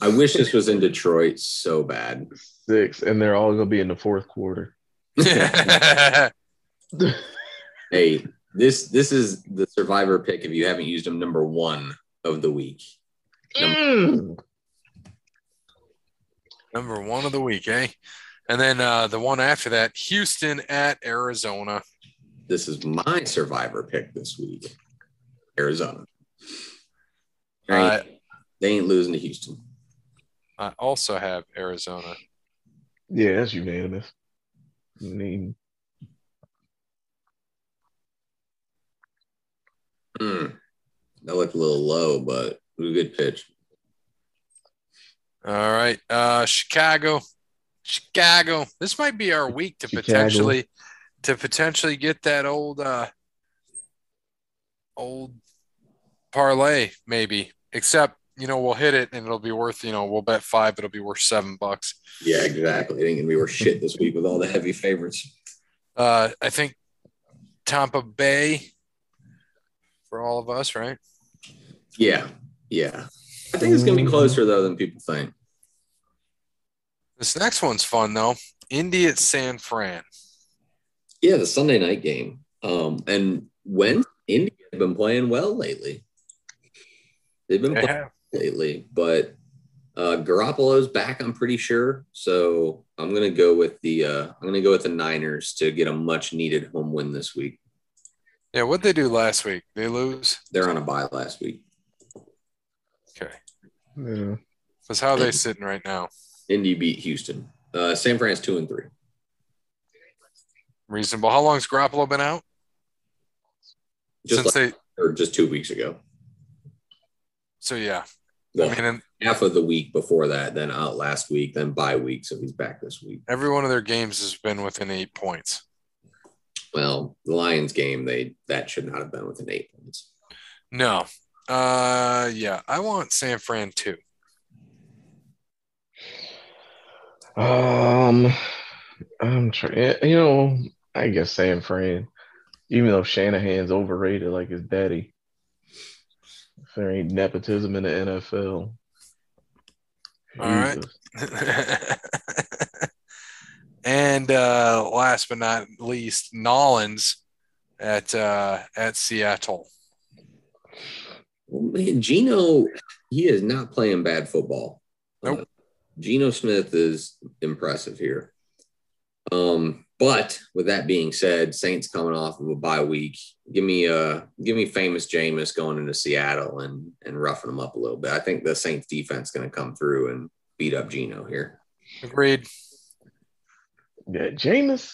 I wish this was in Detroit so bad. Six, and they're all gonna be in the fourth quarter. [laughs] Hey, this this is the survivor pick if you haven't used them number one of the week. Mm. Number one of the week, eh? And then uh, the one after that, Houston at Arizona. This is my survivor pick this week. Arizona. They ain't, Uh, they ain't losing to Houston. I also have Arizona. Yeah, that's unanimous. I mean, Hmm. That looked a little low, but a good pitch. All right, uh, Chicago, Chicago. This might be our week to Chicago. potentially to potentially get that old uh, old parlay, maybe. Except you know we'll hit it and it'll be worth you know we'll bet five, it'll be worth seven bucks. Yeah, exactly. It ain't gonna be worth shit this week with all the heavy favorites. Uh, I think Tampa Bay for all of us, right? Yeah, yeah. I think it's gonna be closer though than people think. This next one's fun though. Indy at San Fran. Yeah, the Sunday night game. Um, and when Indy have been playing well lately. They've been playing Yeah. Lately, but uh Garoppolo's back, I'm pretty sure. So I'm gonna go with the uh I'm gonna go with the Niners to get a much needed home win this week. Yeah, what'd they do last week? They lose? They're on a bye last week. Okay. yeah. Because how are they sitting right now? Indy beat Houston. Uh San Fran's two and three. Reasonable. How long's Garoppolo been out? Just Since like, they or just two weeks ago. so yeah. Well, I mean half of the week before that, then out last week, then bye week. So he's back this week. every one of their games has been within eight points. Well, the Lions game, they that should not have been within eight points. No. Uh yeah. I want San Fran too. Um, I'm trying. You know, I guess San Fran, even though Shanahan's overrated like his daddy. If there ain't nepotism in the NFL. All right. Jesus. [laughs] and uh last but not least, Nollins at uh at Seattle. Well, man, Geno, he is not playing bad football. Nope. Uh, Geno Smith is impressive here. Um, but with that being said, Saints coming off of a bye week. Give me uh give me famous Jameis going into Seattle and and roughing them up a little bit. I think the Saints defense going to come through and beat up Geno here. Agreed. Yeah, Jameis.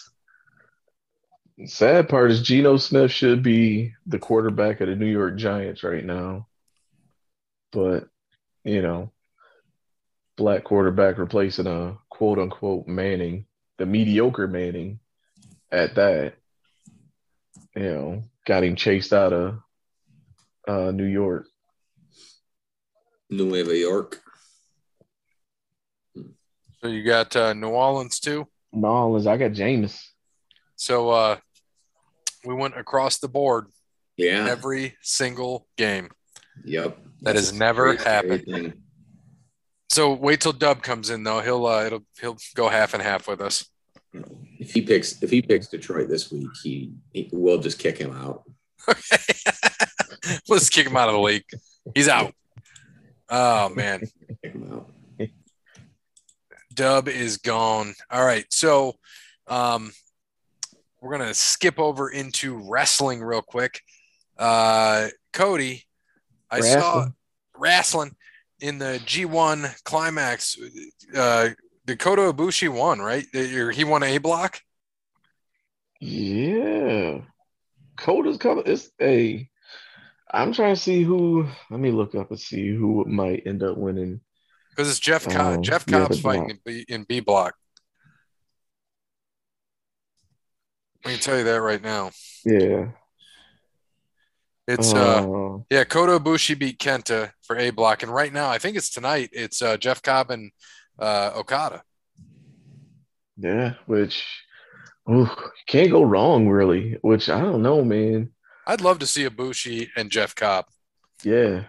Sad part is Geno Smith should be the quarterback of the New York Giants right now. But, you know, black quarterback replacing a quote unquote Manning, the mediocre Manning at that. You know, got him chased out of uh, New York. Nueva York. So you got uh, New Orleans too. New Orleans. I got Jameis. So uh, we went across the board Yeah. every single game. Yep. That That's has never scary, scary happened. thing. So wait till Dub comes in though. He'll uh, it'll he'll go half and half with us. If he picks if he picks Detroit this week, he, he we'll just kick him out. [laughs] Let's kick him out of the league. He's out. Oh man, Kick him out. Dub is gone. All right, so um, we're gonna skip over into wrestling real quick. Uh, Cody, I saw Wrestling. wrestling in the G1 climax. Uh, Dakota Ibushi won, right? He won a block. Yeah. Coda's coming. It's a. I'm trying to see who. Let me look up and see who might end up winning. Because it's Jeff Cobb. Oh, Jeff Cobb's the fighting in B, in B block. I can tell you that right now. Yeah. It's uh Uh, yeah, Kota Ibushi beat Kenta for A block, and right now I think it's tonight. It's uh, Jeff Cobb and uh, Okada. yeah. Which, ooh, can't go wrong really. Which I don't know, man. I'd love to see Ibushi and Jeff Cobb. Yeah.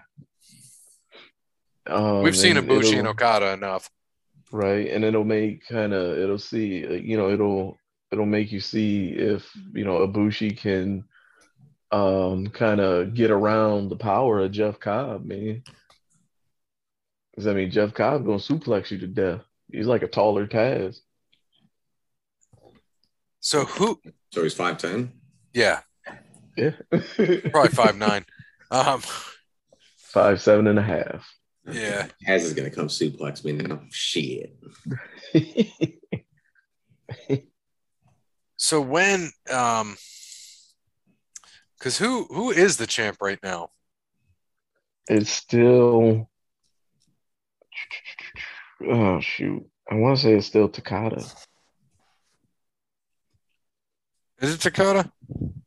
Um, We've seen Ibushi and Okada enough. right and it'll make kind of it'll see you know it'll it'll make you see if you know Ibushi can um kind of get around the power of Jeff Cobb man because I mean Jeff Cobb gonna suplex you to death he's like a taller Taz So who? So he's five ten. Yeah, yeah [laughs] probably five nine. Um, five seven and a half yeah. Taz is gonna come suplex me now. Shit. [laughs] So when um, because who who is the champ right now? it's still oh shoot I want to say it's still Takada Is it Takada?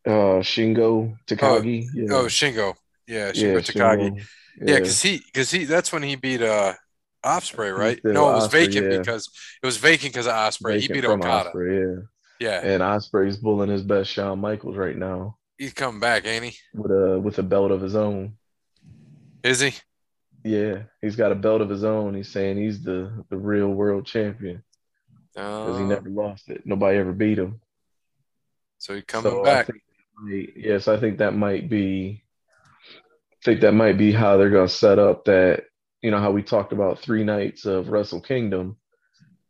uh Shingo Takagi yeah. Oh, Shingo. Yeah, Shingo Yeah, Takagi. Shingo. Yeah, because he because he that's when he beat uh Ospreay, right? No, it was Ospreay, vacant yeah. because it was vacant because of Ospreay. He beat Okada. Ospreay, Yeah, yeah. And Ospreay's bulling his best Shawn Michaels right now he's coming back, ain't he? with a with a belt of his own. Is he? Yeah, he's got a belt of his own. He's saying he's the the real world champion because he Uh, never lost it. Nobody ever beat him. so he coming So back. think that might- yes, I think that might be. I think that might be how they're going to set up that. You know how we talked about three nights of Wrestle Kingdom.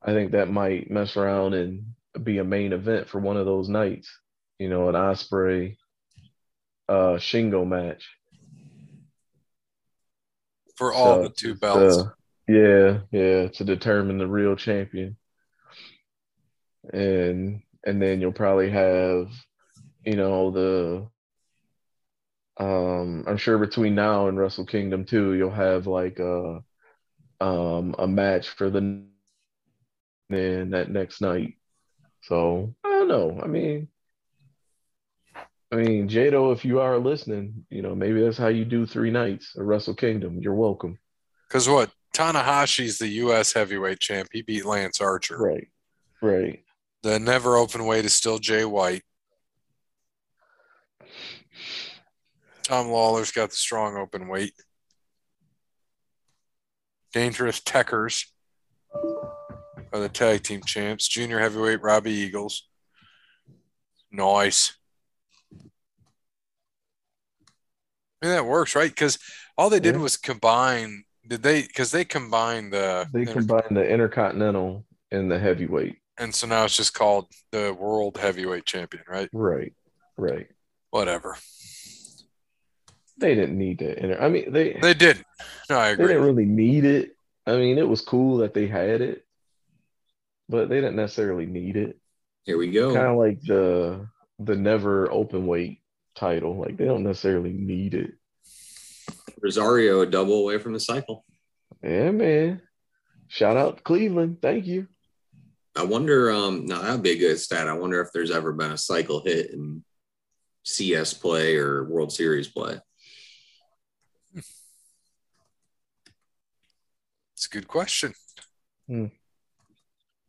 I think that might mess around and be a main event for one of those nights. You know, an Ospreay, uh, Shingo match. For all So, the two belts. uh, yeah, yeah, to determine the real champion. And and then you'll probably have, you know, the um I'm sure between now and Wrestle Kingdom 2, you'll have like a um a match for the then that next night. So I don't know. I mean I mean, Jado, if you are listening, you know, maybe that's how you do three nights of Wrestle Kingdom. You're welcome. Because what? Tanahashi's the U.S. heavyweight champ. He beat Lance Archer. Right. Right. The never open weight is still Jay White. Tom Lawlor's got the strong open weight. Dangerous Tekkers are the tag team champs. Junior heavyweight Robbie Eagles. Nice. I mean, that works, right? Because all they did Yeah. was combine. Did they? Because they combined the. They combined the Intercontinental and the heavyweight. and so now it's just called the World Heavyweight Champion, right? Right. Right. Whatever. They didn't need that. Inter- I mean, they They didn't. No, I agree. they didn't really need it. I mean, it was cool that they had it, but they didn't necessarily need it. Here we go. Kind of like the the never open weight title. Like they don't necessarily need it. Rosario a double away from the cycle. Yeah, man. Shout out to Cleveland. Thank you. I wonder, um, now that'd be a good stat. I wonder if there's ever been a cycle hit in CS play or World Series play. It's a good question.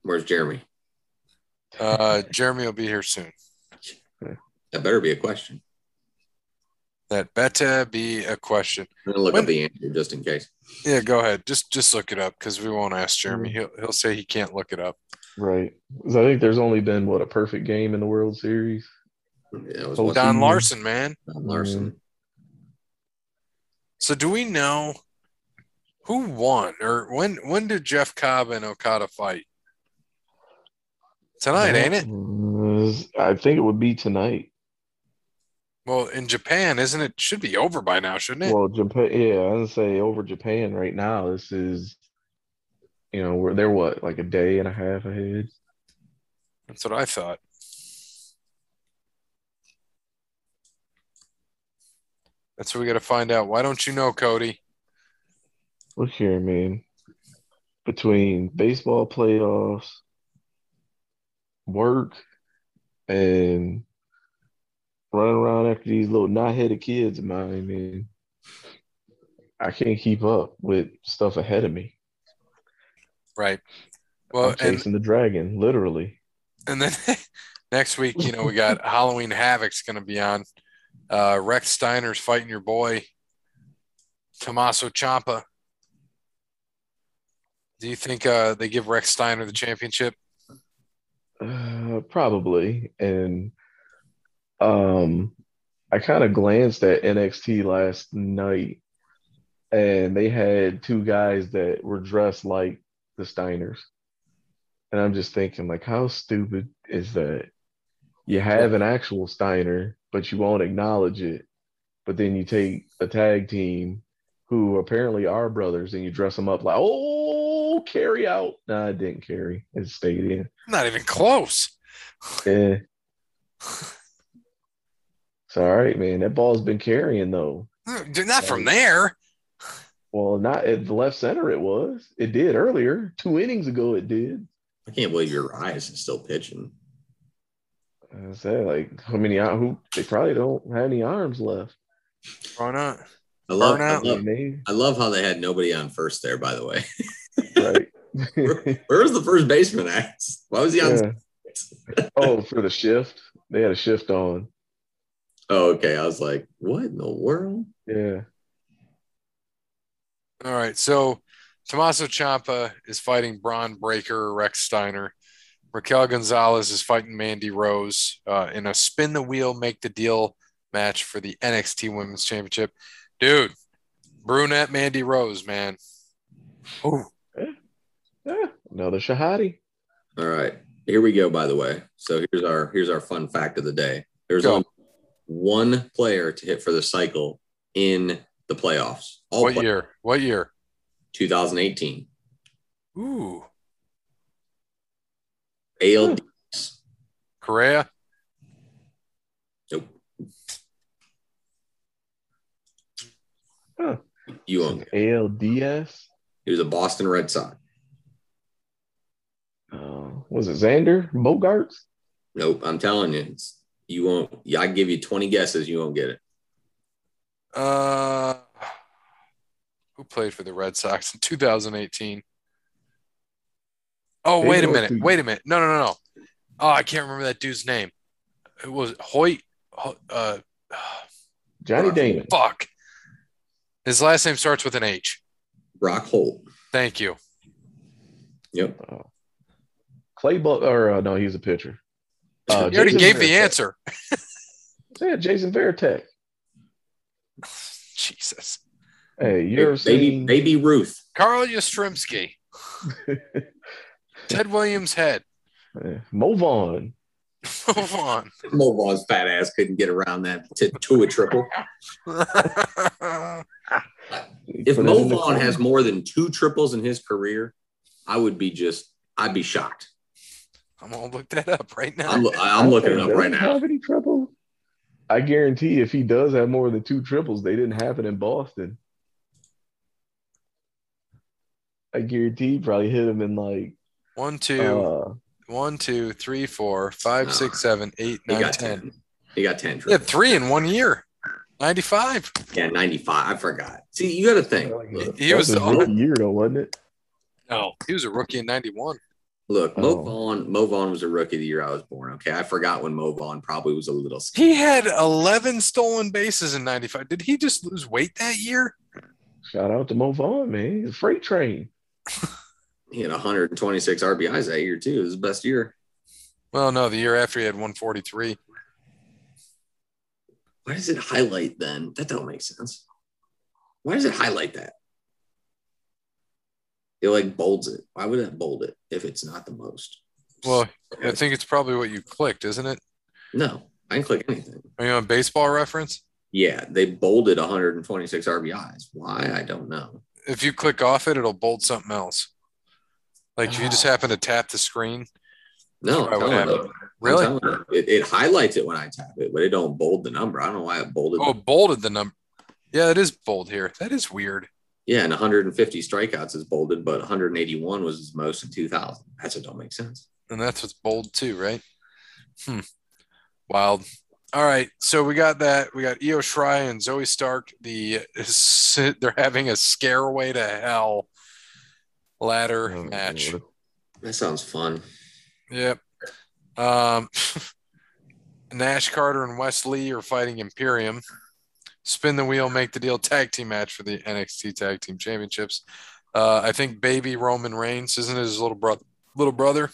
Where's Jeremy? Uh, Jeremy will be here soon. That better be a question. That better be a question. I'm gonna look When- up the answer just in case. Yeah, go ahead. Just just look it up because we won't ask. Jeremy. Mm-hmm. He'll he'll say he can't look it up. Right. 'Cause I think there's only been what a perfect game in the World Series. Yeah, it was Don. Larsen, man. Don Larsen. Mm-hmm. So do we know who won or when when did Jeff Cobb and Okada fight? Tonight, ain't it? it? I think it would be tonight. Well, in Japan, isn't it? Should be over by now, shouldn't it? Well, Japan, yeah, I would say over Japan right now. This is, you know, we're they're what like a day and a half ahead. That's what I thought. That's what we got to find out. Why don't you know, Cody? Look here, man. Between baseball playoffs, work, and running around after these little not headed kids of mine, man, I can't keep up with stuff ahead of me. Right. Well, I'm and chasing the dragon, literally. and then [laughs] next week, you know, we got [laughs] Halloween Havoc's going to be on. Uh, Rex Steiner's fighting your boy, Tommaso Ciampa. Do you think uh, they give Rex Steiner the championship? Uh, probably. And um, I kind of glanced at NXT last night, and they had two guys that were dressed like the Steiners. And I'm just thinking, like, how stupid is that? You have an actual Steiner, but you won't acknowledge it. But then you take a tag team who apparently are brothers and you dress them up like, oh, carry out. Nah, it didn't carry. It stayed in. Not even close. Yeah. [laughs] It's all right, man. That ball's been carrying though. Hmm, not from there. Well, not at the left center. It was. It did earlier. Two innings ago, it did. I can't believe your eyes is still pitching. I said, like, how many? Uh, who? They probably don't have any arms left. Why not? I love, I love, They- I love how they had nobody on first there. By the way, right. where, where was the first baseman at? Why was he on? yeah. Oh, for the shift, they had a shift on. Oh, okay. I was like, what in the world? Yeah. All right. So Tommaso Ciampa is fighting Bron Breakker, Rex Steiner. Raquel Gonzalez is fighting Mandy Rose uh, in a spin the wheel, make the deal match for the NXT Women's Championship. Dude, brunette Mandy Rose, man. Oh, yeah. Another Shehadi. All right, here we go. By the way, so here's our here's our fun fact of the day. There's Go. only one player to hit for the cycle in the playoffs. All what play- year? What year? 2018. Ooh, ALD. Correa. Nope. Huh. You won't. it. ALDS. He was a Boston Red Sox. Uh, was it Xander Bogaerts? Nope. I'm telling you, it's, you won't. I give you 20 guesses, you won't get it. Uh, who played for the Red Sox in 2018? Oh, They wait a minute. to- Wait a minute. No, no, no, no. Oh, I can't remember that dude's name. It was Hoyt. Uh, Johnny Rock. Damon. fuck. His last name starts with an H. Brock Holt. Thank you. Yep. Clay Buck, or uh, no, he's a pitcher. Uh, You already Jason gave the answer. [laughs] Yeah, Jason Varitek. Jesus. Hey, you ever Baby, seen? baby Ruth. Carl Yastrzemski. [laughs] Ted Williams' head. Yeah, Mo Vaughn. Move on. Mo Vaughn's fat ass couldn't get around that to, to a triple. [laughs] If Put it Mo Vaughn has more than two triples in his career, I would be just, I'd be shocked. I'm gonna look that up right now. I'm, I'm looking it up right now. Have any trouble? I guarantee if he does have more than two triples, they didn't happen in Boston. I guarantee he probably hit him in like One, two, uh, one, two, three, four, five, Nah. six, seven, eight, He got ten. 10. He got 10 He had three in one year. 95. Yeah, 95. I forgot. See, you got to think. Look, He was his the- rookie year though, wasn't it? No, he was a rookie in 91. Look, Mo Oh. Vaughn, Mo Vaughn was a rookie the year I was born. Okay, I forgot when Mo Vaughn probably was a little. He had 11 stolen bases in 95. Did he just lose weight that year? Shout out to Mo Vaughn, man. He's a freight train. [laughs] He had 126 RBIs that year too. It was his best year. Well, no, the year after he had 143. Why does it highlight then? That don't make sense. Why does it highlight that? It like bolds it. Why would it bold it if it's not the most? Well, I think it's probably what you clicked, isn't it? no, I didn't click anything. Are you on baseball reference? Yeah, they bolded 126 RBIs. Why? I don't know. If you click off it, it'll bold something else. Like if you just ah. happen to tap the screen. No, That's I'm what telling happened. you. I'm Really? telling. It, it highlights it when I tap it, but it don't bold the number. I don't know why it bolded. Oh, it bolded the number. Yeah, it is bold here. That is weird. Yeah, and 150 strikeouts is bolded, but 181 was his most in 2000. That's what don't make sense. And that's what's bold too, right? Hmm. Wild. All right. So we got that. We got Io Shirai and Zoey Stark. The [laughs] they're having a scareway to hell ladder Oh, match. Lord. That sounds fun. Yep. Um, [laughs] Nash Carter and Wes Lee are fighting Imperium. Spin the wheel, make the deal tag team match for the NXT Tag Team Championships. Uh, I think baby Roman Reigns isn't it his little brother. Little brother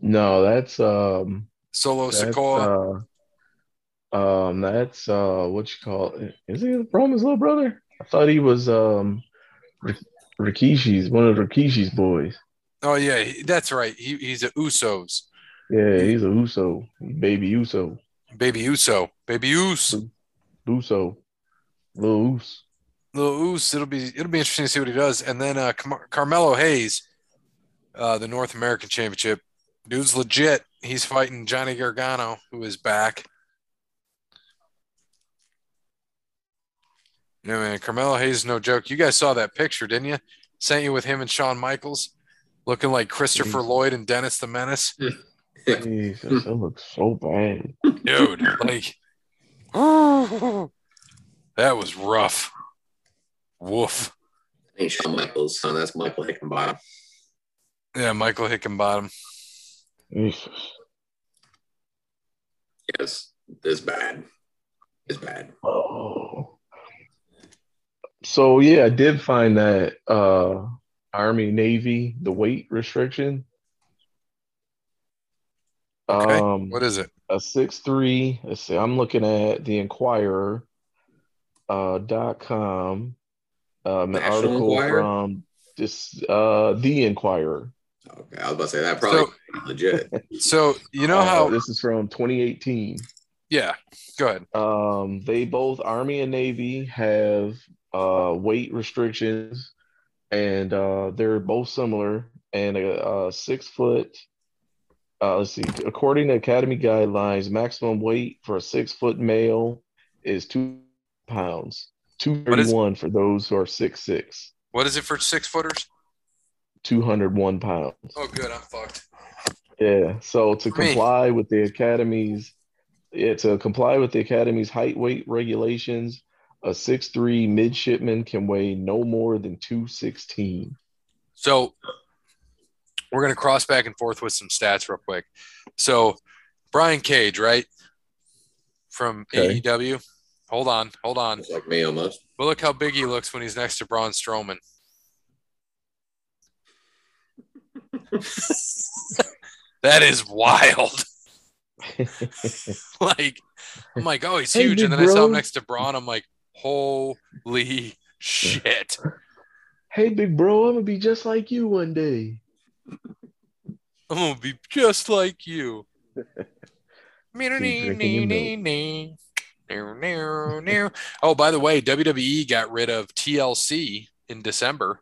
No, that's um Solo that's Sikoa. uh um that's uh what you call it. Is he Roman's little brother? I thought he was um Rik- Rikishi's one of Rikishi's boys. Oh yeah, that's right. He, he's a Usos. Yeah, he's a Uso, baby Uso, Baby Uso. Baby Us. Uso, little Us. Little Us. It'll be it'll be interesting to see what he does. And then uh, Car- Carmelo Hayes, uh, the North American Championship. Dude's legit. He's fighting Johnny Gargano, who is back. Yeah, man, Carmelo Hayes is no joke. You guys saw that picture, didn't you? Sent you with him and Shawn Michaels, looking like Christopher Jeez. Lloyd and Dennis the Menace. [laughs] Jesus, that looks so bad. dude like that was rough woof Ain't Shawn Michaels' son. That's Michael Hickenbottom. yeah michael hickenbottom Jesus. Yes, it's bad. It's bad. Oh. So yeah, I did find that uh Army Navy the weight restriction. Okay. Um what is it a six three. Let's see, I'm looking at the Inquirer uh dot com um an National article Enquirer? from this uh the Inquirer. Okay, I was about to say that probably legit. [laughs] so you know Uh, how this is from 2018. yeah go ahead Um, they both Army and Navy have uh weight restrictions, and uh they're both similar. And a, a six foot, uh, let's see, according to Academy guidelines, maximum weight for a six foot male is two pounds. Two thirty one for those who are six six. what is it for six footers Two hundred one pounds. oh good i'm fucked Yeah. So to comply with the academy's, yeah, to comply with the academy's height weight regulations, a six three midshipman can weigh no more than two sixteen. so we're going to cross back and forth with some stats real quick so brian cage right from Okay. aew hold on hold on It's like me almost. but look how big he looks when he's next to braun strowman [laughs] That is wild. [laughs] like, I'm like, oh, he's Hey, huge. And big then I saw him next to Braun. I'm like, holy shit. hey, big bro, I'm gonna be just like you one day. I'm to be just like you. Oh, by the way, WWE got rid of TLC in December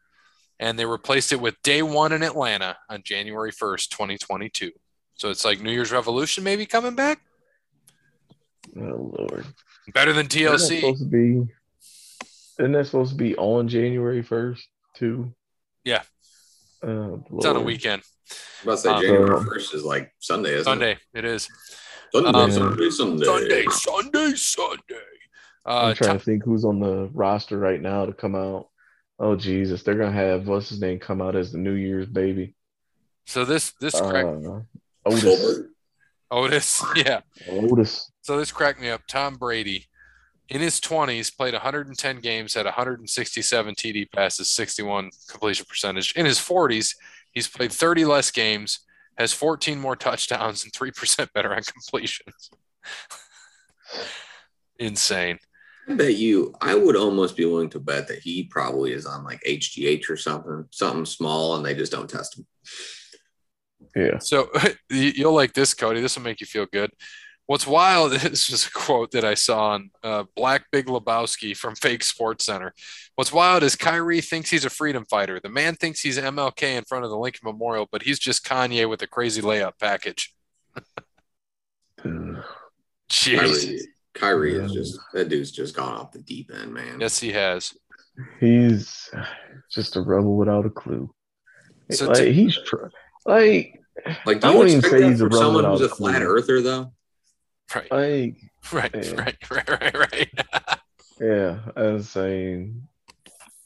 and they replaced it with day one in Atlanta on January 1st, 2022. So it's like New Year's Revolution maybe coming back. Oh Lord. Better than Isn't that TLC. supposed to be? Isn't that supposed to be on January first too? Yeah. Oh, It's on a weekend. I was about to say Um, January first is like Sunday, isn't Sunday. It? Sunday, Um, Sunday, Sunday. Sunday, Sunday, Sunday. Uh, I'm trying Tom- to think who's on the roster right now to come out. Oh Jesus, they're gonna have what's his name come out as the New Year's baby. So this this crack Uh, Otis. Otis, [laughs] yeah. Otis. So this cracked me up. Tom Brady, in his 20s, played 110 games, had 167 TD passes, 61 completion percentage. In his 40s, he's played 30 less games, has 14 more touchdowns, and 3% better on completions. [laughs] Insane. I bet you, I would almost be willing to bet that he probably is on like HGH or something, something small, and they just don't test him. Yeah. So [laughs] you- you'll like this, Cody. This will make you feel good. What's wild this [laughs] is a quote that I saw on uh, Black Big Lebowski from Fake Sports Center. What's wild is Kyrie thinks he's a freedom fighter. The man thinks he's MLK in front of the Lincoln Memorial, but he's just Kanye with a crazy layup package. Uh, Jeez. Kyrie, Kyrie is just that dude's just gone off the deep end, man. Yes, he has. He's just a rebel without a clue. So like to- he's tr- like Like, do I wouldn't even say that he's a rebel someone who's a without a flat clue. earther, though? Right, like right, Yeah. right, [laughs] right, right, right. yeah, I was saying,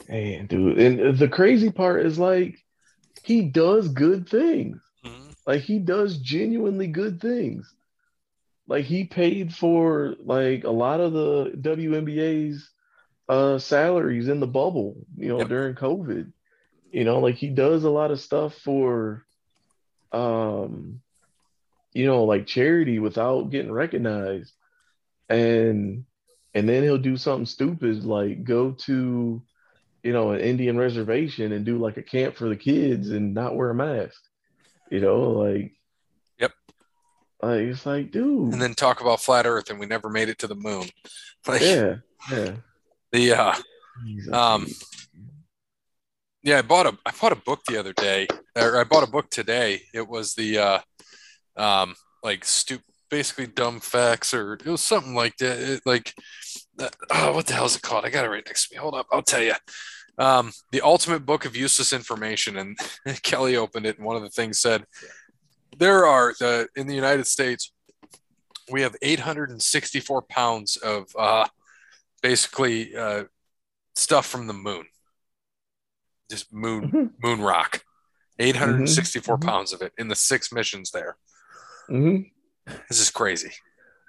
man, dude. And the crazy part is like he does good things. Mhm. Like he does genuinely good things. Like he paid for like a lot of the WNBA's uh salaries in the bubble, you know, Yep. during COVID. You know, like he does a lot of stuff for um you know, like charity without getting recognized. And and then he'll do something stupid like go to you know, an Indian reservation and do like a camp for the kids and not wear a mask. You know, like Yep. like it's like, dude. And then talk about flat Earth, and we never made it to the moon. [laughs] Like yeah, yeah. the uh, Jesus. Um, Yeah, I bought a I bought a book the other day, or I bought a book today. It was the uh, um, like stupid, basically dumb facts, or it was something like that. It, like, uh, oh, what the hell is it called? I got it right next to me. Hold up, I'll tell you. Um, the ultimate book of useless information, and [laughs] Kelly opened it, and one of the things said there are uh, in the United States we have 864 pounds of uh, basically uh, stuff from the moon just moon Mhm, moon rock 864 Mhm. pounds of it in the six missions there mhm. this is crazy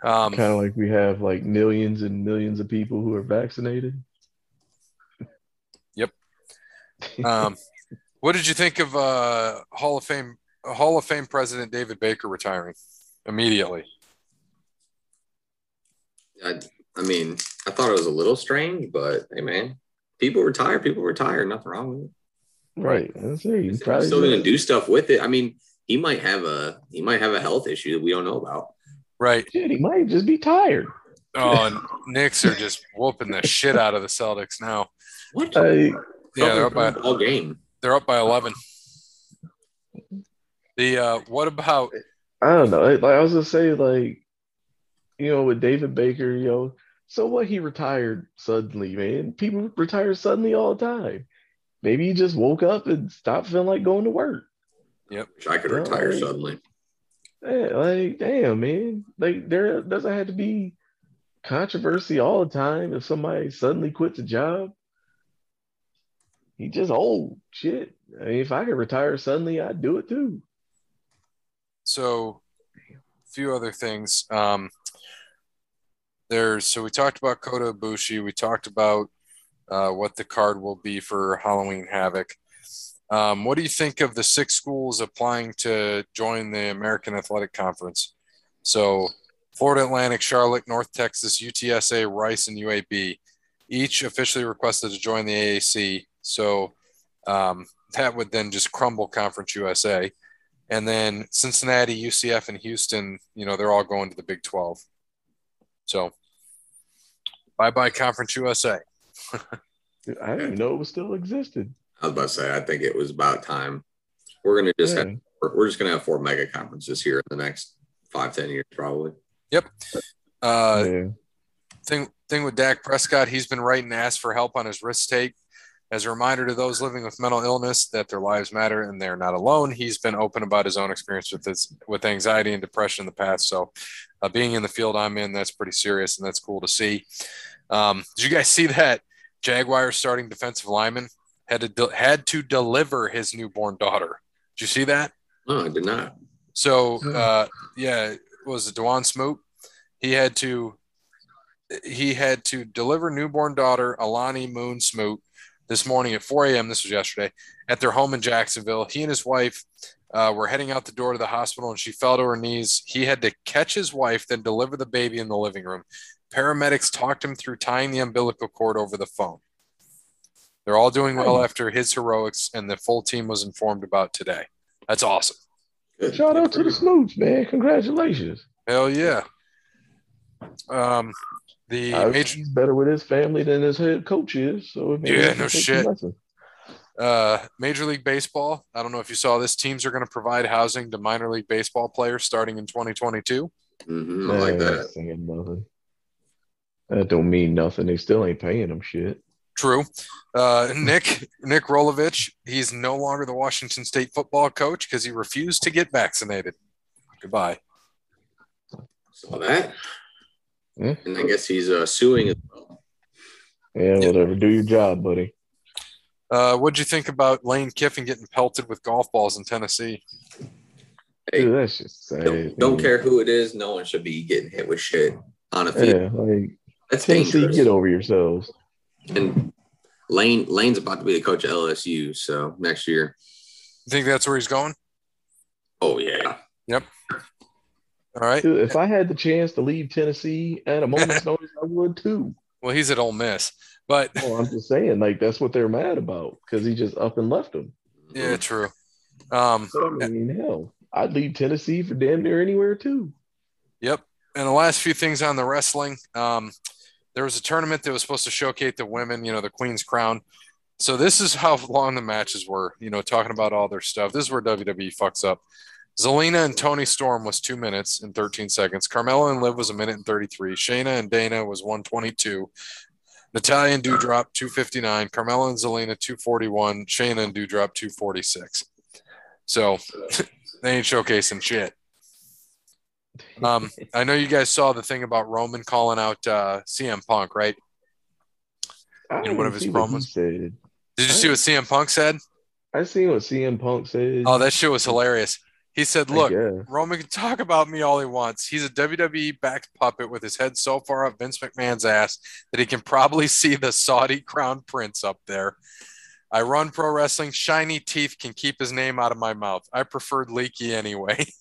um kind of like we have like millions and millions of people who are vaccinated. Yep. Um what did you think of uh hall of fame hall of fame president david baker retiring immediately I, I mean, I thought it was a little strange, but hey, man, people retire. People retire. Nothing wrong with it. Right. I say he's He's probably still going to do stuff with it. I mean, he might have a he might have a health issue that we don't know about. right Shit, he might just be tired. oh and Knicks are just whooping the shit out of the celtics now What? I, yeah they're up by all game. they're up by 11 the uh what about I don't know. Like I was gonna say, like, you know, with David Baker, you know, so what he retired suddenly, man. People retire suddenly all the time. Maybe he just woke up and stopped feeling like going to work. Wish I could retire like- suddenly. Yeah, like, damn, man. Like there doesn't have to be controversy all the time if somebody suddenly quits a job. He just old shit. I mean, if I could retire suddenly, I'd do it too. so a few other things um there's so we talked about Kota Ibushi we talked about uh, what the card will be for Halloween Havoc um, what do you think of the six schools applying to join the American Athletic Conference so Florida Atlantic Charlotte North Texas UTSA Rice and UAB each officially requested to join the AAC so um, that would then just crumble Conference USA and then Cincinnati, UCF, and Houston, you know, they're all going to the Big 12. So bye bye, Conference USA. [laughs] I didn't know it was still existed. I was about to say, I think it was about time. We're gonna just Yeah. have, we're we're just gonna have four mega conferences here in the next five ten years, probably. Yep. Uh, yeah. thing, thing with Dak Prescott, he's been writing ask for help on his wrist tape. As a reminder to those living with mental illness that their lives matter and they're not alone, he's been open about his own experience with this, with anxiety and depression in the past. So, uh, being in the field I'm in, that's pretty serious and that's cool to see. Um, did you guys see that Jaguars starting defensive lineman had to de- had to deliver his newborn daughter? Did you see that? No, I did not. So uh, yeah, was it Dawuane Smoot? He had to he had to deliver newborn daughter Alani Moon Smoot this morning at 4 a.m. This was yesterday at their home in Jacksonville. He and his wife uh, were heading out the door to the hospital and she fell to her knees. He had to catch his wife, then deliver the baby in the living room. Paramedics talked him through tying the umbilical cord over the phone. They're all doing well after his heroics, and the full team was informed about today. That's awesome. Good. Shout out to the Smoots, man. Congratulations. Hell yeah. Um, the I- major he's better with his family than his head coach is. So Yeah, no shit. uh, Major League Baseball. I don't know if you saw this. Teams are going to provide housing to minor league baseball players starting in 2022. Mhm, I like that. Saying nothing. That don't mean nothing. They still ain't paying them shit. True. Uh, Nick Nick Rolovich. He's no longer the Washington State football coach because he refused to get vaccinated. Goodbye. Saw that. Yeah. And I guess he's uh, suing as well. Yeah, Yeah. whatever. Do your job, buddy. Uh, what'd you think about Lane Kiffin getting pelted with golf balls in Tennessee? Hey, Dude, that's just sad. don't, don't care who it is. No one should be getting hit with shit on a field. Yeah, like That's Tennessee, dangerous. get over yourselves. And Lane Lane's about to be the coach at LSU, so next year. You think that's where he's going? Oh yeah. Yep. All right. Dude, if I had the chance to leave Tennessee at a moment's [laughs] notice, I would too. Well, he's at Ole Miss, but Well, I'm just saying, like that's what they're mad about because he just up and left them. yeah, true. Um, But I mean, hell, I'd leave Tennessee for damn near anywhere too. Yep. And the last few things on the wrestling, um, there was a tournament that was supposed to showcase the women, you know, the Queen's Crown. So this is how [laughs] long the matches were, you know, talking about all their stuff. This is where WWE fucks up. Zelina and Toni Storm was two minutes and 13 seconds. Carmella and Liv was a minute and 33. Shayna and Dana was 122. Natalya and Doudrop 259. Carmella and Zelina 241. Shayna and Doudrop 246. So [laughs] they ain't showcasing shit. Um, [laughs] I know you guys saw the thing about Roman calling out uh, CM Punk, right? I You know, one of didn't his see what he promos? Did you see what CM Punk said? I seen what CM Punk said. Oh, that shit was hilarious. He said, "Look. Roman can talk about me all he wants. He's a WWE backed puppet with his head so far up Vince McMahon's ass that he can probably [laughs] see the Saudi crown prince up there. I run pro wrestling. Shiny teeth can keep his name out of my mouth. I preferred Leakee anyway. [laughs]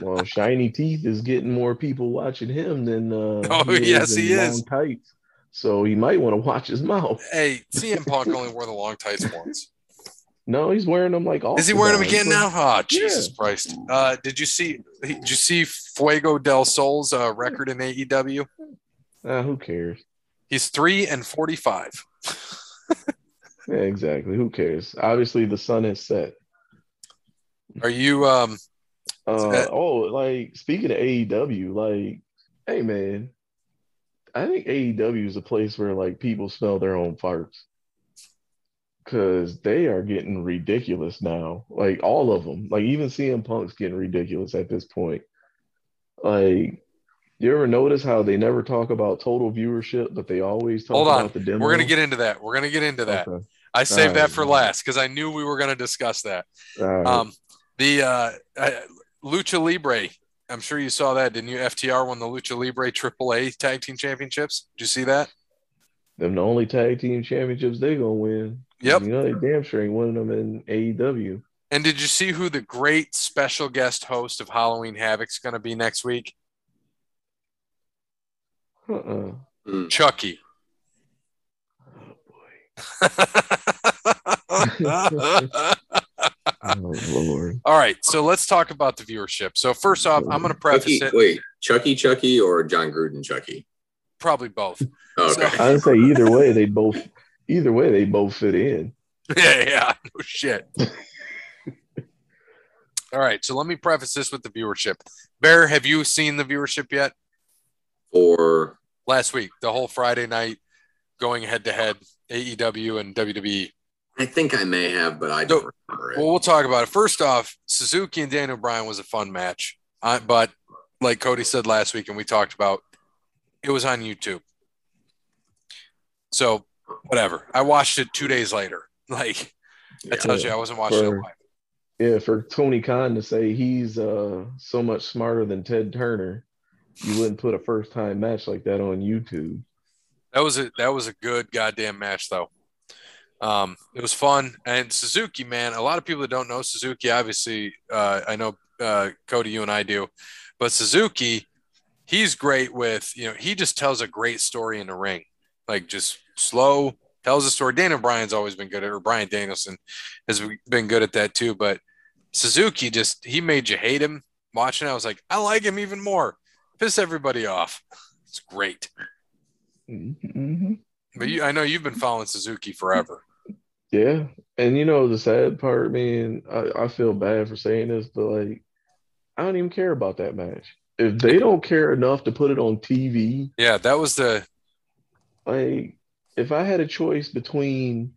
Well, shiny teeth is getting more people watching him than uh, [laughs] Oh, yes, in he is. long tights. So he might want to watch his mouth. hey, CM [laughs] Punk only wore the long tights once. No, he's wearing them like all. Is he wearing them again now? Oh, Jesus Yeah. Christ! Uh, did you see? Did you see Fuego del Sol's uh, record in AEW? Ah, who cares? He's three and forty-five. [laughs] Yeah, exactly. Who cares? Obviously, the sun has set. Are you? Um, Uh, oh, like speaking of AEW, like, hey man, I think AEW is a place where like people smell their own farts because they are getting ridiculous now. Like all of them, like even CM Punk's getting ridiculous at this point. Like, you ever notice how they never talk about total viewership, but they always talk Hold on. about the demo? we're gonna get into that. We're gonna get into that. Okay. I saved that for last because I knew we were gonna discuss that. Right. Um, the uh, uh, Lucha Libre. I'm sure you saw that, didn't you? FTR won the Lucha Libre AAA Tag Team Championships. Did you see that? them the only tag team championships they're gonna win. Yep. You know they damn sure ain't winning them in AEW. And did you see who the great special guest host of Halloween Havoc's going to be next week? Uh-uh. Mm. Chucky. Oh [laughs] [laughs] [laughs] Oh, Lord. All right, so let's talk about the viewership. So first off, I'm going to preface Chucky, it wait, Chucky Chucky or Jon Gruden Chucky? probably both. Oh, okay. So- I'd say either way they both either way they both fit in. [laughs] yeah, yeah, no shit. All right, so let me preface this with the viewership. Bear, have you seen the viewership yet? For Last week, the whole Friday night going head to head, AEW and WWE. I think I may have, but I don't remember it. Well, we'll talk about it. First off, Suzuki and Daniel Bryan was a fun match, uh, but like Cody said last week, and we talked about, it was on YouTube. So whatever. I watched it two days later. [laughs] Like that Yeah. tells you I wasn't watching it live. Yeah, for Tony Khan to say he's uh so much smarter than Ted Turner, you wouldn't put a first time match like that on YouTube. That was a that was a good goddamn match though. Um, it was fun and Suzuki, man. A lot of people that don't know Suzuki, obviously, uh, I know uh, Cody, you and I do, but Suzuki, he's great with you know he just tells a great story in the ring, like just slow tells a story. Daniel Bryan's always been good at, or Bryan Danielson has been good at that too. But Suzuki just he made you hate him. Watching, I was like, I like him even more. Piss everybody off. It's great. Mm-hmm. But you, I know you've been following Suzuki forever. Yeah, and you know the sad part, man. I, I feel bad for saying this, but like, I don't even care about that match. If they don't care enough to put it on TV, Yeah, that was the like if I had a choice between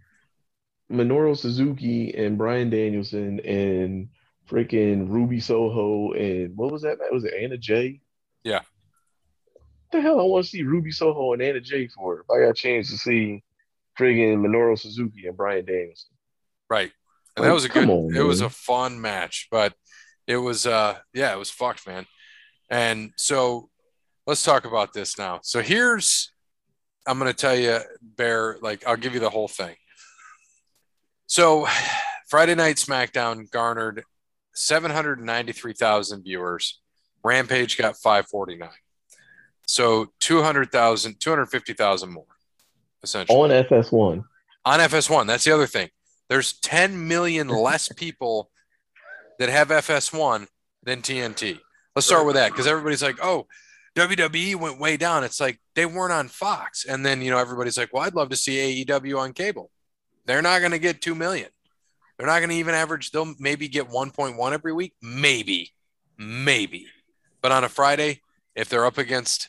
Minoru Suzuki and Bryan Danielson and freaking Ruby Soho and what was that? That was it Anna Jay. Yeah. the hell I want to see Ruby Soho and Anna Jay for if I got a chance to see friggin' Minoru Suzuki and Bryan Danielson. right. And that was a good on, it was a fun match, but it was uh yeah, it was fucked, man. And so let's talk about this now. So here's I'm gonna tell you, Bear, like I'll give you the whole thing. So Friday night SmackDown garnered 793,000 viewers. Rampage got 549. So 200,000, 250,000 more, essentially. On FS1. on FS1. That's the other thing. There's 10 million less people that have FS1 than TNT. Let's start with that because everybody's like, oh, WWE went way down. It's like they weren't on Fox. And then, you know, everybody's like, well, I'd love to see AEW on cable. They're not going to get 2 million. They're not going to even average, they'll maybe get 1.1 every week. Maybe, maybe. But on a Friday, if they're up against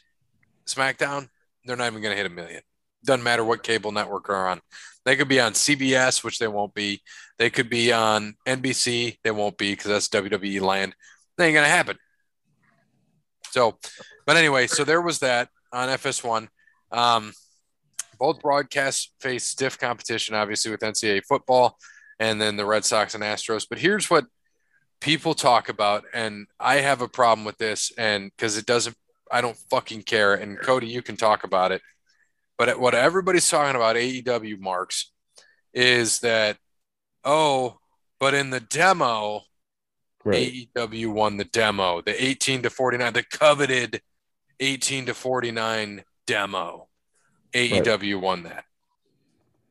SmackDown, they're not even going to hit a million. Doesn't matter what cable network they're on. They could be on CBS, which they won't be. They could be on NBC. They won't be because that's WWE land. That ain't gonna happen. So, but anyway, so there was that on FS1. Um, both broadcasts face stiff competition, obviously, with NCAA football and then the Red Sox and Astros. But here's what people talk about, and I have a problem with this, and because it doesn't, I don't fucking care. And Cody, you can talk about it. But what everybody's talking about AEW marks is that, oh, but in the demo, Right. AEW won the demo, the 18 to 49, the coveted 18 to 49 demo. AEW won that.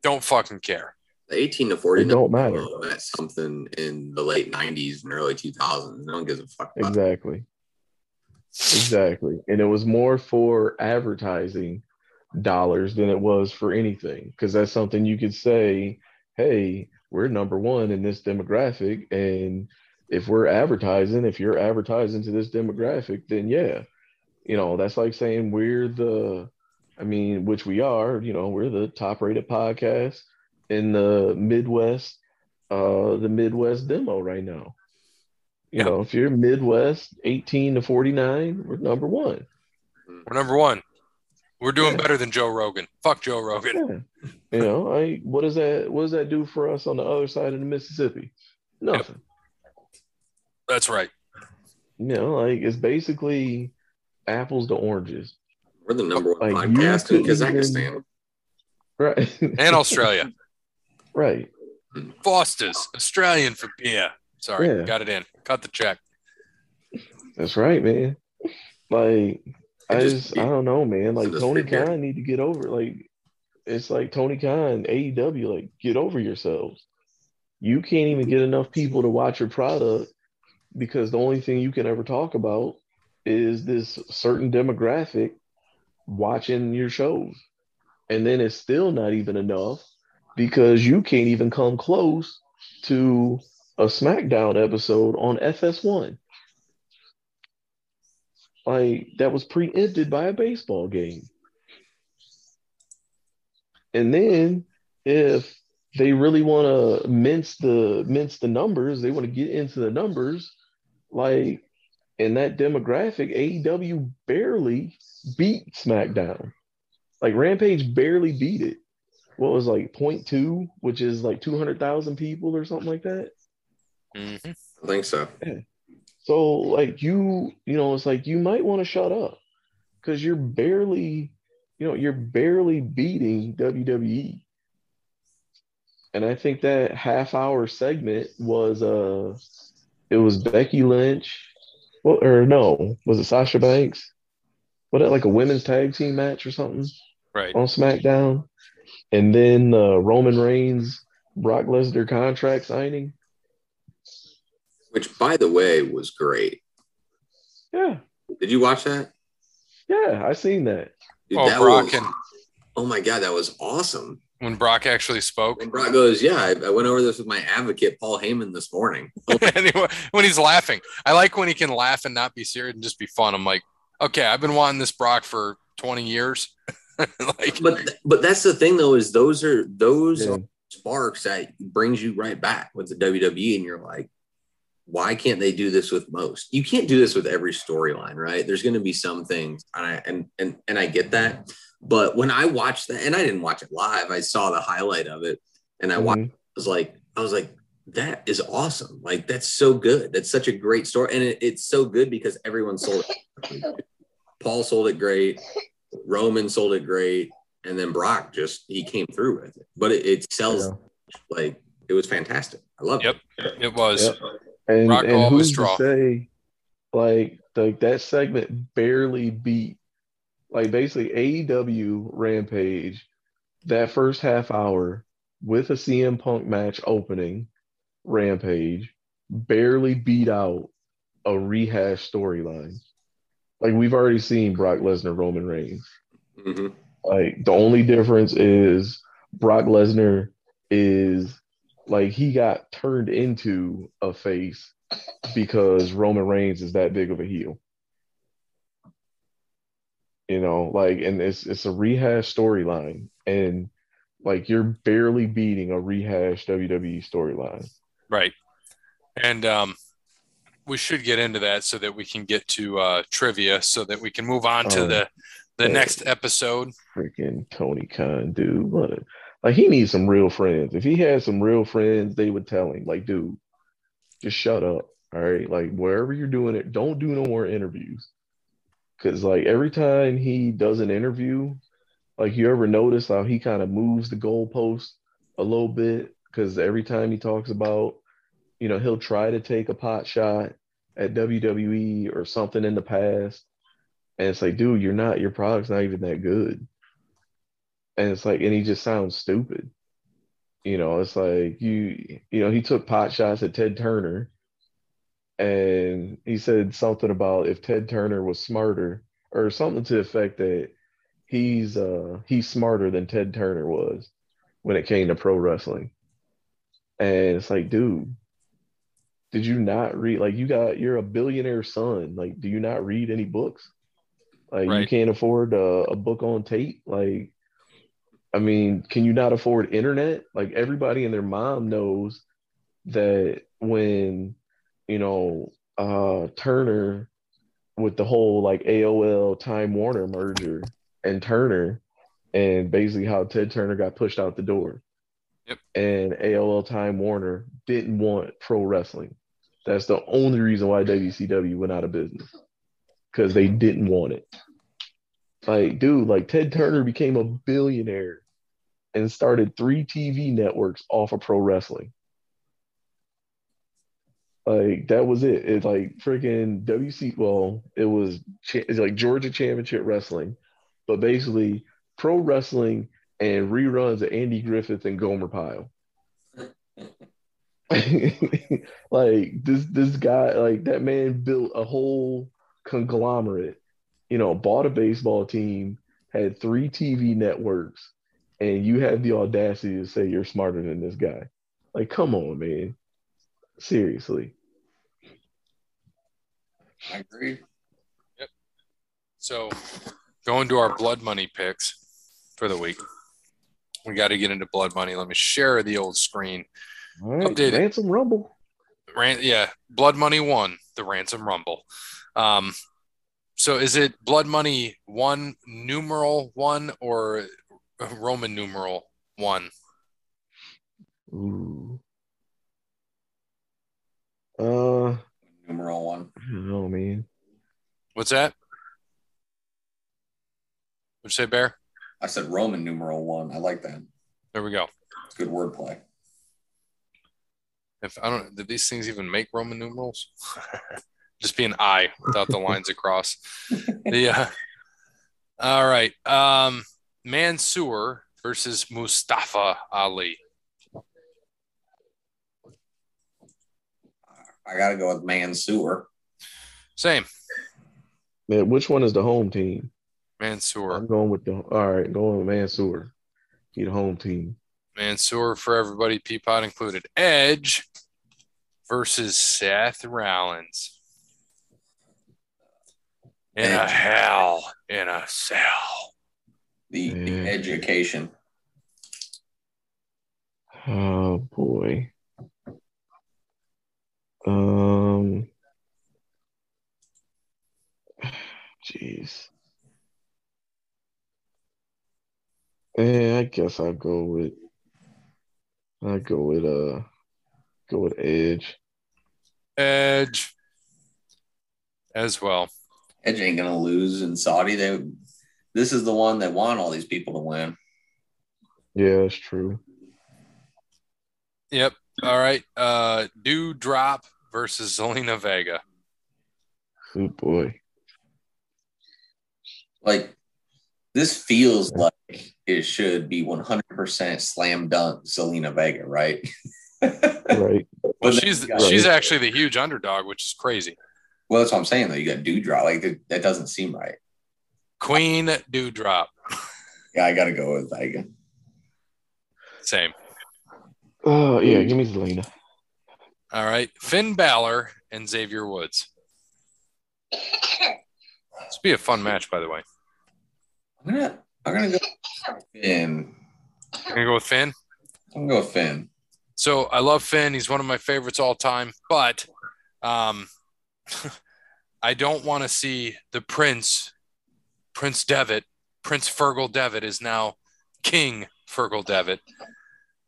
Don't fucking care. The 18 to 40 It don't matter. that's something in the late 90s and early 2000s. No one gives a fuck about that. Exactly. Exactly. And it was more for advertising dollars than it was for anything. Because that's something you could say, hey, we're number one in this demographic. And if we're advertising, if you're advertising to this demographic, then yeah, you know, that's like saying we're the, I mean, which we are, you know, we're the top rated podcast in the Midwest, uh, the Midwest demo right now. You Yeah. know, if you're Midwest 18 to 49, we're number one. We're number one. We're doing Yeah. better than Joe Rogan. Fuck Joe Rogan. Yeah. You know, I what does that what does that do for us on the other side of the Mississippi? Nothing. That's right. You know, like it's basically apples to oranges. We're the number one Like, podcast in couldn't even- Kazakhstan. Right. And Australia. [laughs] right. Foster's, Australian for beer. Sorry, Yeah. got it in. Cut the check. That's right, man. Like I just- just I don't know, man. Like Tony. Khan need to get over like it's like Tony Khan, AEW, like get over yourselves. You can't even get enough people to watch your product because the only thing you can ever talk about is this certain demographic watching your shows. And then it's still not even enough because you can't even come close to a SmackDown episode on FS1 like that was preempted by a baseball game. And then if they really want to mince the mince the numbers, they want to get into the numbers, like in that demographic, AEW barely beat SmackDown. Like Rampage barely beat it. What was like 0.2, which is like 200,000 people or something like that. Mhm. I think so. So like you, you know, it's like you might want to shut up because you're barely, you know, you're barely beating WWE. And I think that half hour segment was uh it was Becky Lynch. Well, or no, was it Sasha Banks? Was it like a women's tag team match or something Right. on SmackDown? And then uh, Roman Reigns, Brock Lesnar contract signing. Which, by the way, was great. Yeah, Did you watch that? yeah, I seen that. Dude, Oh, that Brock was, and oh my god, that was awesome. when Brock actually spoke. And Brock goes, "Yeah, I, I went over this with my advocate Paul Heyman this morning." [laughs] anyway, when he's laughing, I like when he can laugh and not be serious and just be fun. I'm like, okay, I've been wanting this Brock for 20 years. [laughs] like, but but that's the thing though is those are those Yeah. are sparks that brings you right back with the WWE, and you're like, why can't they do this with most? You can't do this with every storyline, right? There's going to be some things, and I and and and I get that. But when I watched that, and I didn't watch it live, I saw the highlight of it, and I watched. Mhm. was like, I was like, that is awesome. Like that's so good. That's such a great story, and it, it's so good because everyone sold it. [laughs] Paul sold it great. Roman sold it great, and then Brock just he came through with it. But it, it sells Yeah. like it was fantastic. I love Yep. it. Yep, it was. Yep. And, Rock and who's to say, like, like that segment barely beat, like basically AEW Rampage, that first half hour with a CM Punk match opening, Rampage barely beat out a rehash storyline. Like we've already seen Brock Lesnar, Roman Reigns. Mhm. Like the only difference is Brock Lesnar is like he got turned into a face because Roman Reigns is that big of a heel. You know, like and it's it's a rehash storyline and like you're barely beating a rehash WWE storyline. Right. And um, we should get into that so that we can get to uh, trivia so that we can move on to Oh, the, the next episode. Freaking Tony Khan, dude. What a, like he needs some real friends. If he had some real friends, they would tell him, like, dude, just shut up. All right. Like wherever you're doing it, don't do no more interviews. Cause like every time he does an interview, like you ever notice how he kind of moves the goalpost a little bit? Because every time he talks about, you know, he'll try to take a pot shot at WWE or something in the past. And it's like, dude, you're not, your product's not even that good. And it's like, and he just sounds stupid. You know, it's like you, you know, he took pot shots at Ted Turner and he said something about if Ted Turner was smarter or something to the effect that he's uh he's smarter than Ted Turner was when it came to pro wrestling. And it's like, dude, did you not read like you got you're a billionaire son. Like, do you not read any books? Like you can't afford a, a book on tape. Like, I mean, can you not afford internet? Like everybody and their mom knows that when you know uh Turner with the whole like AOL Time Warner merger and Turner and basically how Ted Turner got pushed out the door. Yep. And AOL Time Warner didn't want pro wrestling. That's the only reason why WCW went out of business. Because they didn't want it. Like, dude, like Ted Turner became a billionaire and started three TV networks off of pro wrestling. Like that was it. It's like freaking WC. Well, it was cha- it's like Georgia Championship Wrestling, but basically pro wrestling and reruns of Andy Griffith and Gomer Pyle. [laughs] like this this guy like that man built a whole conglomerate you know bought a baseball team had three tv networks and you have the audacity to say you're smarter than this guy like come on man seriously I agree. Yep. So going to our blood money picks for the week. We got to get into blood money. Let me share the old screen. all right Updated. ransom rumble Ran- yeah, Blood Money won the Ransom Rumble. Um, so is it Blood Money one numeral one or Roman numeral one? Ooh. Uh, Numeral one. I don't know, man. What's that? What'd you say, Bear? I said Roman numeral one. I like that. There we go. It's good wordplay. If I don't, did these things even make Roman numerals? [laughs] Just be an I without the lines [laughs] across. Yeah. All right. Um, Mansoor versus Mustafa Ali. I gotta go with Mansoor. Same. Man, which one is the home team? Mansoor. I'm going with the all right, going with Mansoor. He the home team. Mansoor for everybody, Peapod included. Edge versus Seth Rollins. In a hell in a cell. The, the Yeah. education. Oh boy. Um jeez. Yeah, I guess I'll go with I go with uh go with Edge. Edge as well. Edge ain't gonna lose in Saudi. They this is the one that want all these people to win. Yeah, that's true. Yep. All right. Uh Doudrop versus Zelina Vega. Oh boy. Like this feels like it should be 100% slam dunk Zelina Vega, right? [laughs] Right. Well, But then she's you got- she's actually the huge underdog, which is crazy. Well, that's what I'm saying though. You got Doudrop. Like that, that doesn't seem right. Queen Doudrop. [laughs] Yeah, I gotta go with Vega. Same. Oh yeah, give me Zelina. All right. Finn Balor and Xavier Woods. This would be a fun match, by the way. I'm gonna I'm gonna go Finn. You're gonna go with Finn. I'm gonna go with Finn. So I love Finn. He's one of my favorites all time, but um, I don't want to see the Prince, Prince Devitt, Prince Fergal Devitt is now King Fergal Devitt.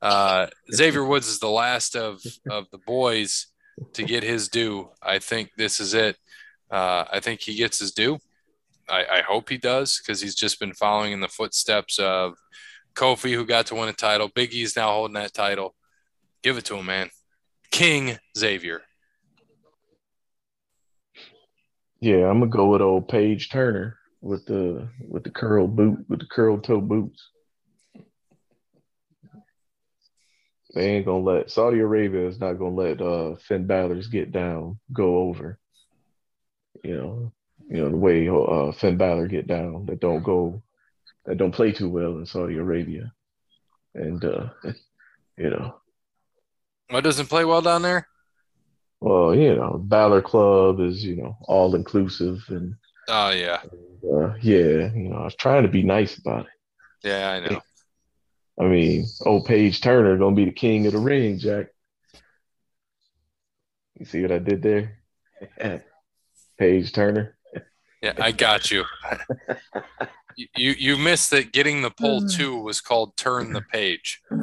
Uh, Xavier Woods is the last of of the boys to get his due. I think this is it. Uh, I think he gets his due. I, I hope he does because he's just been following in the footsteps of Kofi, who got to win a title. Big E's now holding that title. Give it to him, man. King Xavier. Yeah, I'm gonna go with old Paige Turner with the with the curl boot with the curl toe boots. They ain't gonna let Saudi Arabia is not gonna let uh Finn Balor's get down go over. You know, you know the way uh Finn Balor get down that don't go that don't play too well in Saudi Arabia, and uh [laughs] you know What doesn't play well down there? Well you know Balor Club is you know all inclusive and Oh yeah, uh, yeah you know I was trying to be nice about it. yeah, I know. I mean, old Paige Turner gonna be the king of the ring, Jack. You see what I did there? [laughs] Paige Turner. Yeah, I got you. You [laughs] you, you missed that. Getting the poll two was called turn the page. [laughs] you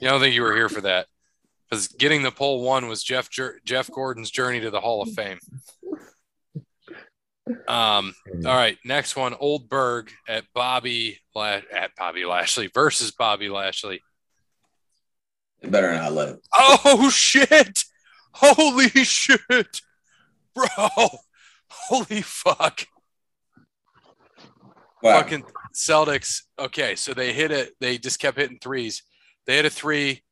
don't think you were here for that? Because getting the poll one was Jeff Jer- Jeff Gordon's journey to the Hall of Fame. Um. All right. Next one. Old Berg at Bobby La- at Bobby Lashley versus Bobby Lashley. It better not let Oh shit! Holy shit, bro! Holy fuck! Wow. Fucking Celtics. Okay, so they hit it. They just kept hitting threes. They hit a three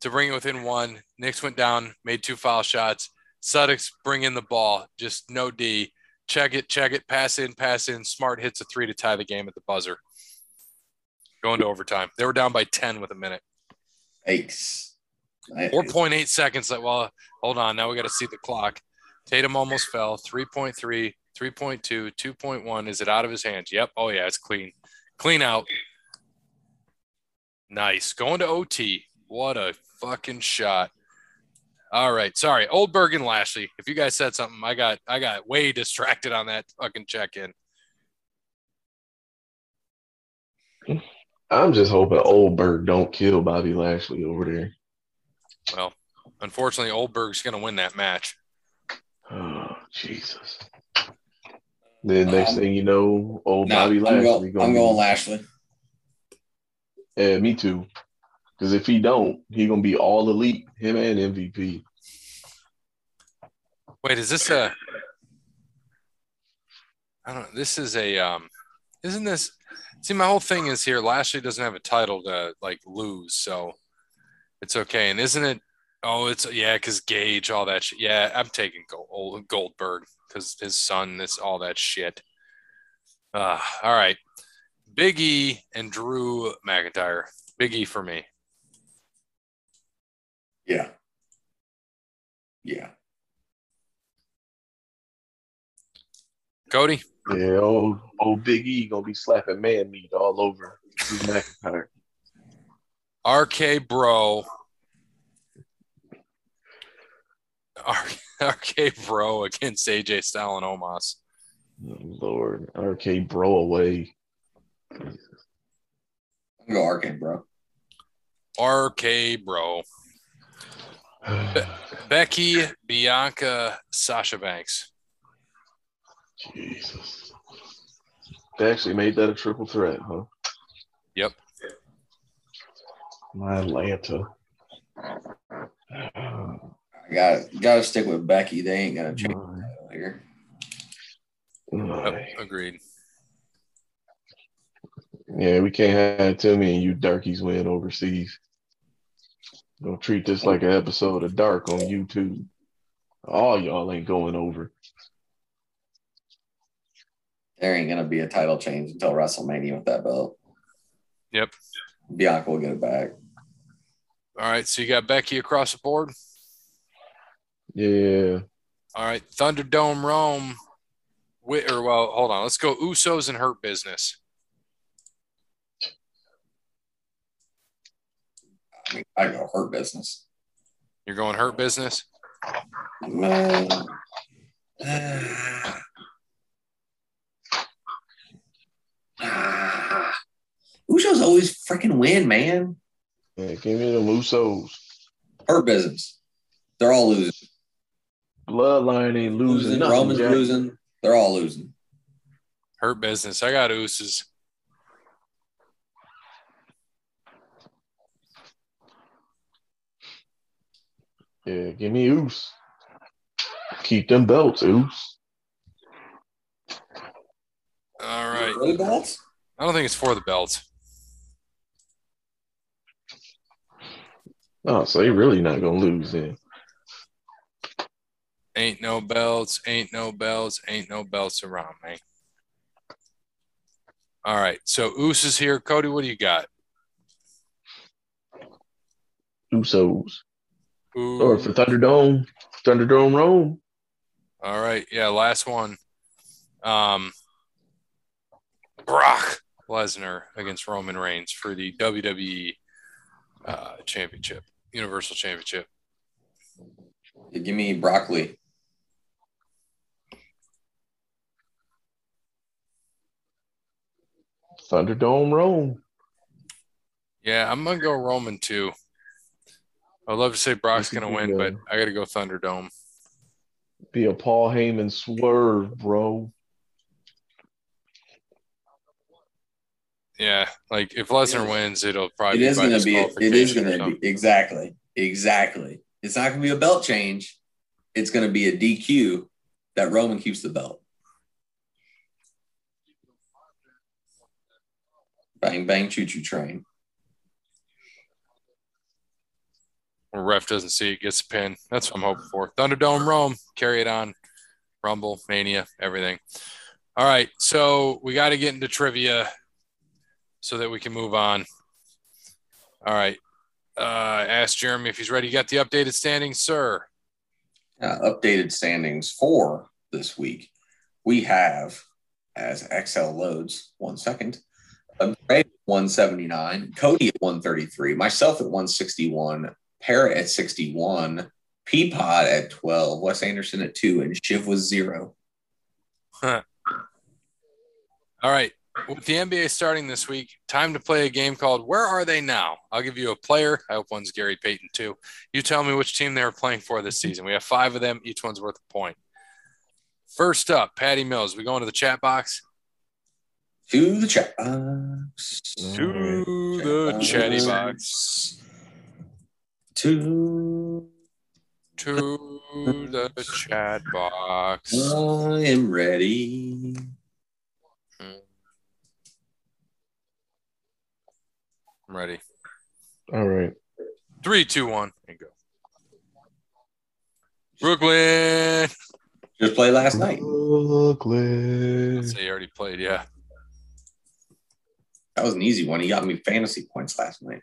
to bring it within one. Knicks went down, made two foul shots. Celtics bring in the ball, just no D. Check it, check it, pass in, pass in. Smart hits a three to tie the game at the buzzer. Going to overtime. They were down by 10 with a minute. Yikes. I- 4.8 seconds. Well, hold on. Now we got to see the clock. Tatum almost fell. 3.3, 3.2, 2.1. Is it out of his hands? Yep. Oh, yeah. It's clean. Clean out. Nice. Going to OT. What a fucking shot. All right. Sorry. Oldberg and Lashley. If you guys said something, I got I got way [laughs] distracted on that fucking check in. I'm just hoping Oldberg don't kill Bobby Lashley over there. Well, Unfortunately, Oldberg's going to win that match. Oh, Jesus. Then next Um, thing you know, old No, Bobby I'm, Lashley. go- gonna I'm going Lashley. Yeah, me too. Because if he don't, he gonna be all elite. Him and MVP. Wait, is this a? I don't. This is a. Um, isn't this? See, my whole thing is here. Lashley doesn't have a title to like lose, so it's okay. And isn't it? Oh, it's yeah, because Gage, all that shit. Yeah, I'm taking Gold, Goldberg because his son, this all that shit. Uh, all right, Big E and Drew McIntyre. Big E for me. Yeah. Yeah. Cody. Yeah, old old Big E gonna be slapping man meat all over Drew McIntyre. RK Bro. RK Bro against AJ Styles and Omos. Oh, Lord, RK bro away. I'm going to go RK, bro. RK Bro. Becky, Bianca, Sasha Banks. Jesus. They actually made that a triple threat, huh? Yep. My Atlanta. [sighs] I got got to stick with Becky. They ain't gonna change that here. Yep, agreed. Yeah, we can't have Timmy and you darkies win overseas. Gonna treat this like an episode of Dark on YouTube. All y'all ain't going over. There ain't gonna be a title change until WrestleMania with that belt. Yep. Bianca will get it back. All right, so you got Becky across the board. Yeah. All right, Thunderdome Rome. Wi- Or well, hold on. Let's go Usos and Hurt Business. I mean, I go hurt business. You're going Hurt Business. Man. [sighs] Ah. Usos always freaking win, man. yeah give me the Usos. Hurt business. They're all losing. Bloodline ain't losing. Losing. Roman's Jack. losing. They're all losing. Hurt Business. I got Usos. Yeah, give me Oos. Keep them belts, Oos. All right. Really belts? I don't think it's for the belts. Oh, so they really not gonna lose then. Ain't no belts, ain't no belts, ain't no belts around me. All right. So Oos is here. Cody, what do you got? Usos. Ooh. Or for Thunderdome, Thunderdome Rome. All right. Yeah, last one. Um Brock Lesnar against Roman Reigns for the WWE uh, championship, Universal Championship. You give me broccoli. Thunderdome Rome. Yeah, I'm gonna go Roman too. I'd love to say Brock's gonna win, but I gotta go Thunderdome. Be a Paul Heyman swerve, bro. Yeah, like if Lesnar wins, it'll probably It is by going to be. It is going to be exactly, exactly. It's not going to be a belt change. It's going to be a DQ that Roman keeps the belt. Bang bang choo choo train. Or ref doesn't see it, gets a pin. That's what I'm hoping for. Thunderdome Rome, carry it on. Rumble, Mania, everything. All right, so we got to get into trivia so that we can move on. All right. Uh, ask Jeremy if he's ready. You got the updated standings, sir. Uh, updated standings for this week. We have as XL loads. One second. Greg at 179, Cody at 133, myself at 161, Parrot at 61, Peapod at 12, Wes Anderson at 2, and Shiv was 0. Huh. All right. with the NBA starting this week, time to play a game called Where Are They Now? I'll give you a player. I hope one's Gary Payton too. You tell me which team they were playing for this season. We have five of them. Each one's worth a point. First up, Patty Mills. We go into the chat box. To the chat box. To the chatty box. To To the chat box. I am ready. I'm ready. All right. Three, two, one, and go. Brooklyn. Just played last night. Brooklyn. So you already played, yeah. That was an easy one. He got me fantasy points last night.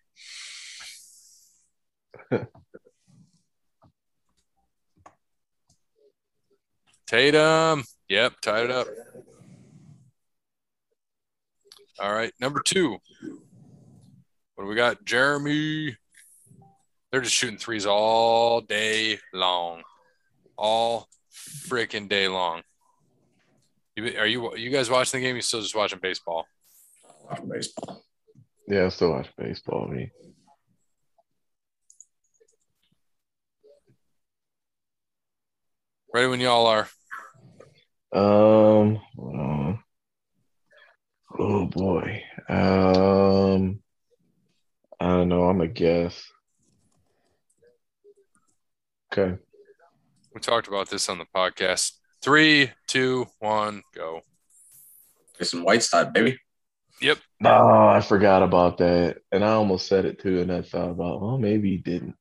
Tatum. Yep, tied it up. All right, number two. What do we got? Jeremy. They're just shooting threes all day long, all freaking day long. You, are you you guys watching the game? You still just watching baseball? Watching baseball. Yeah, I still watch baseball. Me. Ready when y'all are. Um. hold on. Oh boy. Um. I don't know. I'm a guess. Okay. We talked about this on the podcast. Three, two, one, go. Get some Whiteside, baby. Yep. Oh, I forgot about that, and I almost said it too, and I thought about, well, maybe he didn't.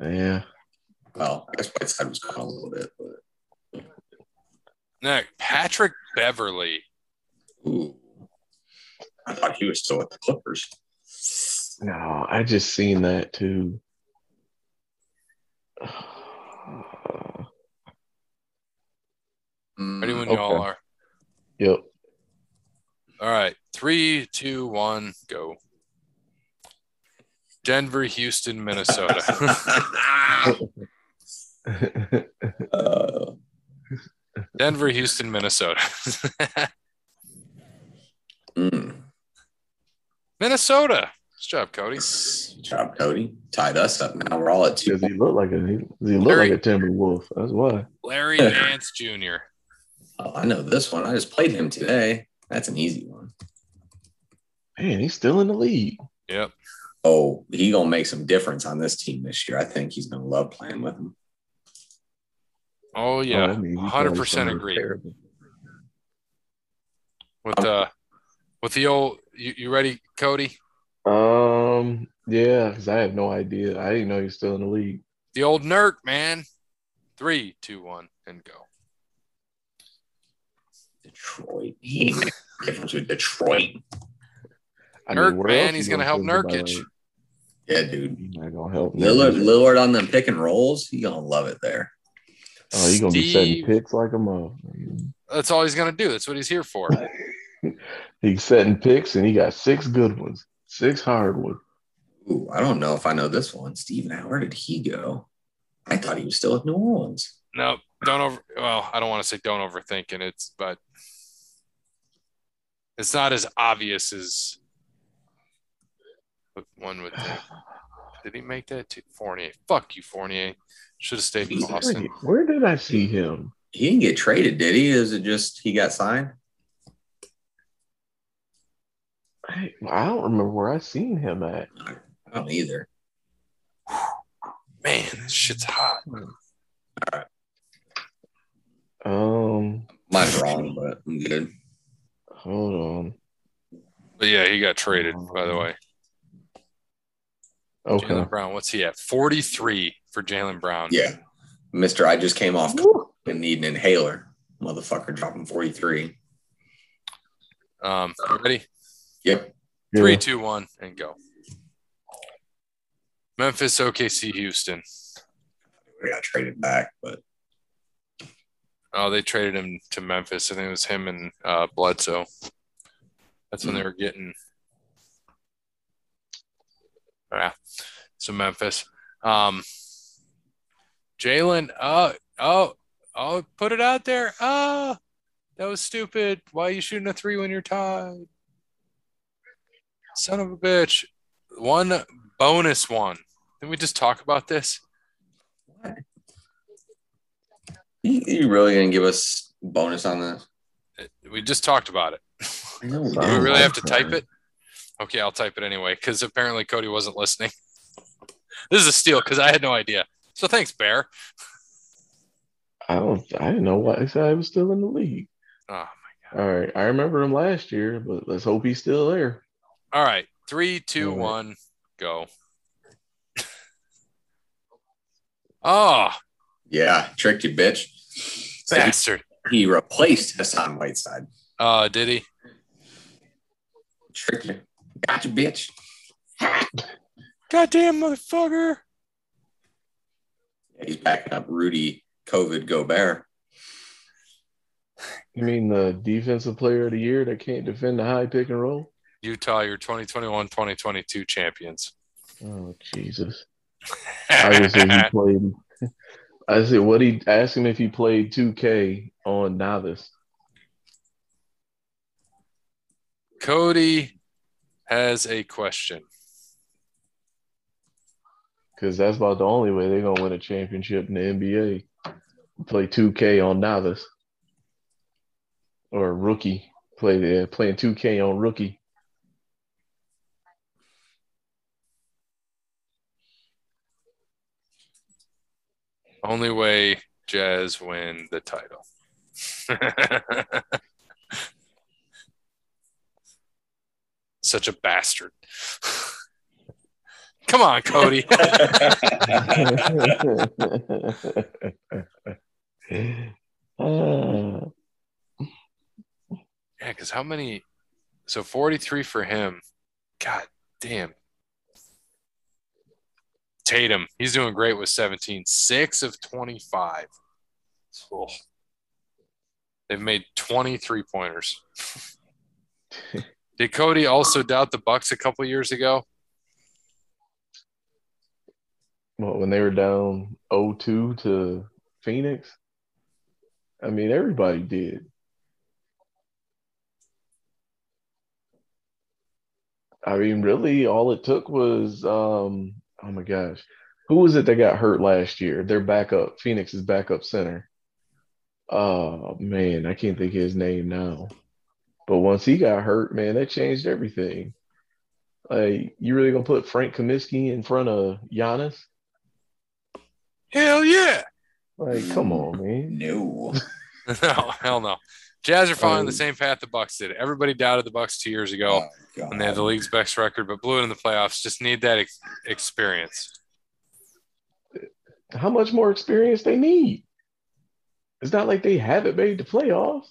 Yeah. Well, I guess Whiteside was gone a little bit, but Next, Patrick Beverley. ooh. I thought he was still at the Clippers. No, I just seen that too. Mm, Ready when y'all are. Yep. All right. Three, two, one, go. Denver, Houston, Minnesota. [laughs] [laughs] [laughs] [laughs] uh, Denver, Houston, Minnesota. [laughs] mm. Minnesota. Good job, Cody. Good job, Cody. Tied us up. Now we're all at two. Does he look like a he, does he look Larry- like a timber wolf? That's why. Larry [laughs] Nance Jr. Oh, I know this one. I just played him today. That's an easy one. Man, he's still in the league. Yep. Oh, he gonna make some difference on this team this year. I think he's gonna love playing with him. Oh Oh, yeah. that hundred percent agree. terrible. With uh with the old you, you ready, Cody? Um, yeah, because I have no idea. I didn't know he was still in the league. The old Nurk, man. Three, two, one, and go. Detroit. He made difference with Detroit. I Nurk, where man, he's gonna help think Nurkic. it? Yeah, dude. He's not gonna help Lillard, Nurkic. Lillard on them pick and rolls. He gonna love it there. Oh, he's gonna be setting picks like a mother. That's all he's gonna do. That's what he's here for. [laughs] He's setting picks, and he got six good ones, six hard ones. Ooh, I don't know if I know this one. Steven, how where did he go? I thought he was still at New Orleans. No, don't over. Well, I don't want to say don't overthink it. It's but it's not as obvious as one would think. Did he make that to Fournier? Fuck you, Fournier. Should have stayed in Boston. Wait, where did I see him? He didn't get traded, did he? Is it just he got signed? I, I don't remember where I seen him at. I don't either. [sighs] Man, this shit's hot. Um, Mine's wrong, but I'm good. hold on. But yeah, he got traded. By the way, Okay. Jaylen Brown. What's he at? Forty three for Jaylen Brown. Yeah. Mister, I just came off and need an inhaler. Motherfucker dropping 43. Um, ready? Yep. Yeah. Three, two, one, and go. Memphis, OKC, Houston. We got traded back, but Oh, they traded him to Memphis. I think it was him and uh, Bledsoe. That's when they were getting. Yeah, so Memphis. Um, Jaylen. Oh, oh, oh! Put it out there. Oh, That was stupid. Why are you shooting a three when you're tied? Son of a bitch. One bonus one. Didn't we just talk about this? You, you really gonna give us bonus on this? We just talked about it. [laughs] Do we really have to type it? Okay, I'll type it anyway because apparently Cody wasn't listening. [laughs] This is a steal because I had no idea. So thanks, Bear. I don't. I didn't know why I said I was still in the league. Oh, my god! All right, I remember him last year, but let's hope he's still there. all right. Three, two, All right. one, go. [laughs] Oh, Yeah, tricked you, bitch. So he- bastard. he replaced Hassan Whiteside. Uh, did he? Tricked you. Gotcha, bitch. Goddamn motherfucker. Yeah, he's backing up Rudy COVID Gobert. You mean the defensive player of the year that can't defend the high pick and roll? Utah, your 2021 2022 champions. Oh Jesus! I just said he [laughs] played. I said what he asked him if he played 2K on novice. Cody has a question. Because that's about the only way they're gonna win a championship in the NBA. Play 2K on novice or rookie. Play yeah, playing 2K on rookie. Only way Jazz win the title. [laughs] Such a bastard. [laughs] Come on, Cody. Ah, [laughs] [laughs] Yeah, because how many? So 43 for him. God damn. Tatum, he's doing great with 17. Six of 25. Oh. They've made 23 pointers. [laughs] Did Cody also doubt the Bucks a couple years ago? Well, when they were down 0-2 to Phoenix, I mean everybody did. I mean, really, all it took was, um, oh my gosh, who was it that got hurt last year? Their backup, Phoenix's backup center. Oh man, I can't think of his name now. But once he got hurt, man, that changed everything. Like, you really gonna put Frank Kaminsky in front of Giannis? Hell yeah. Like, come on, man. No. [laughs] no, hell no. Jazz are following the Um, same path the Bucks did. Everybody doubted the Bucks two years ago. Oh, when they had the league's best record, but blew it in the playoffs. Just need that ex- experience. How much more experience they need? It's not like they haven't made the playoffs.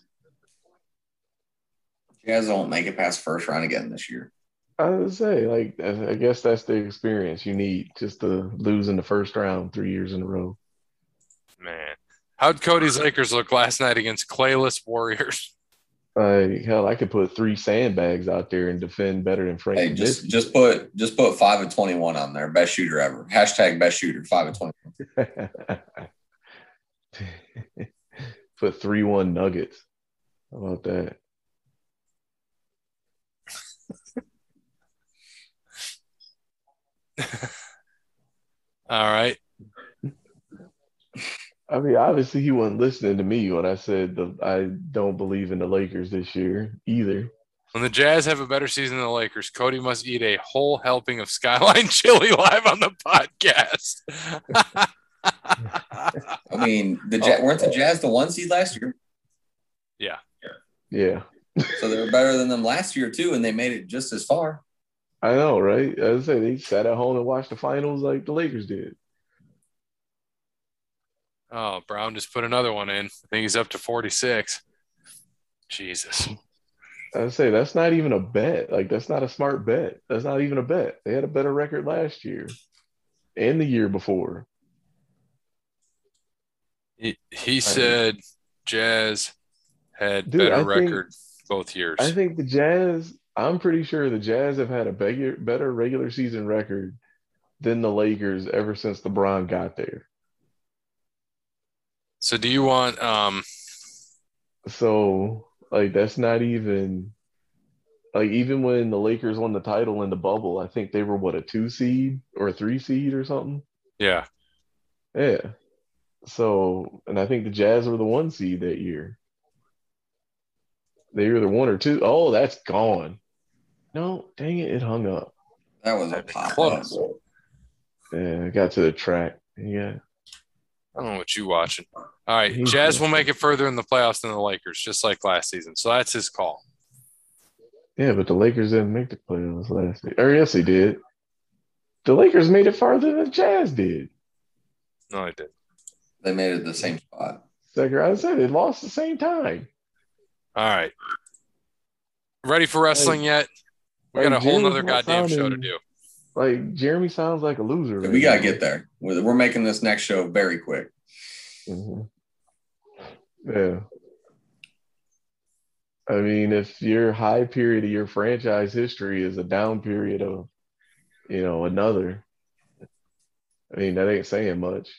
Jazz won't make it past first round again this year. I would say, like, I I guess that's the experience you need just to lose in the first round three years in a row. Man, how'd Cody's Lakers look last night against Clayless Warriors? [laughs] Like, hell, I could put three sandbags out there and defend better than Frank. Hey, just Kaminsky. just put just put five of twenty one on there. Best shooter ever. Hashtag best shooter. Five of twenty. [laughs] put three one Nuggets. How about that? [laughs] All right. I mean, obviously he wasn't listening to me when I said the, I don't believe in the Lakers this year either. When the Jazz have a better season than the Lakers, Cody must eat a whole helping of Skyline [laughs] chili live on the podcast. I mean, the Jazz, oh. weren't the Jazz the one seed last year? Yeah, Yeah. So they were better than them last year too, and they made it just as far. I know, right? As I say, they sat at home and watched the finals like the Lakers did. oh, Brown just put another one in. I think he's up to 46. Jesus. I say that's not even a bet. Like that's not a smart bet. That's not even a bet. They had a better record last year and the year before. He, he said Jazz had Dude, better I think- record both years. I think the Jazz. I'm pretty sure the Jazz have had a better, better regular season record than the Lakers ever since LeBron got there. So do you want um So like that's not even like even when the Lakers won the title in the bubble, I think they were what a two seed or a three seed or something. Yeah. Yeah. So and I think the Jazz were the one seed that year. They were the one or two. Oh, that's gone. No, dang it, it hung up. That was a That'd pop close. Yeah, I got to the track. Yeah. I don't know what you watching. All right, He's Jazz good. will make it further in the playoffs than the Lakers, just like last season. So that's his call. Yeah, but the Lakers didn't make the playoffs last year. Or yes, they did. The Lakers made it farther than the Jazz did. No, they did. They made it the same spot. Second, I said they lost the same time. All right. Ready for wrestling yet? We got like, a whole Jeremy's nother not goddamn show to do. Like Jeremy sounds like a loser. we got to get there. We're, we're making this next show very quick. hmm Yeah. I mean, if your high period of your franchise history is a down period of, you know, another, I mean, that ain't saying much.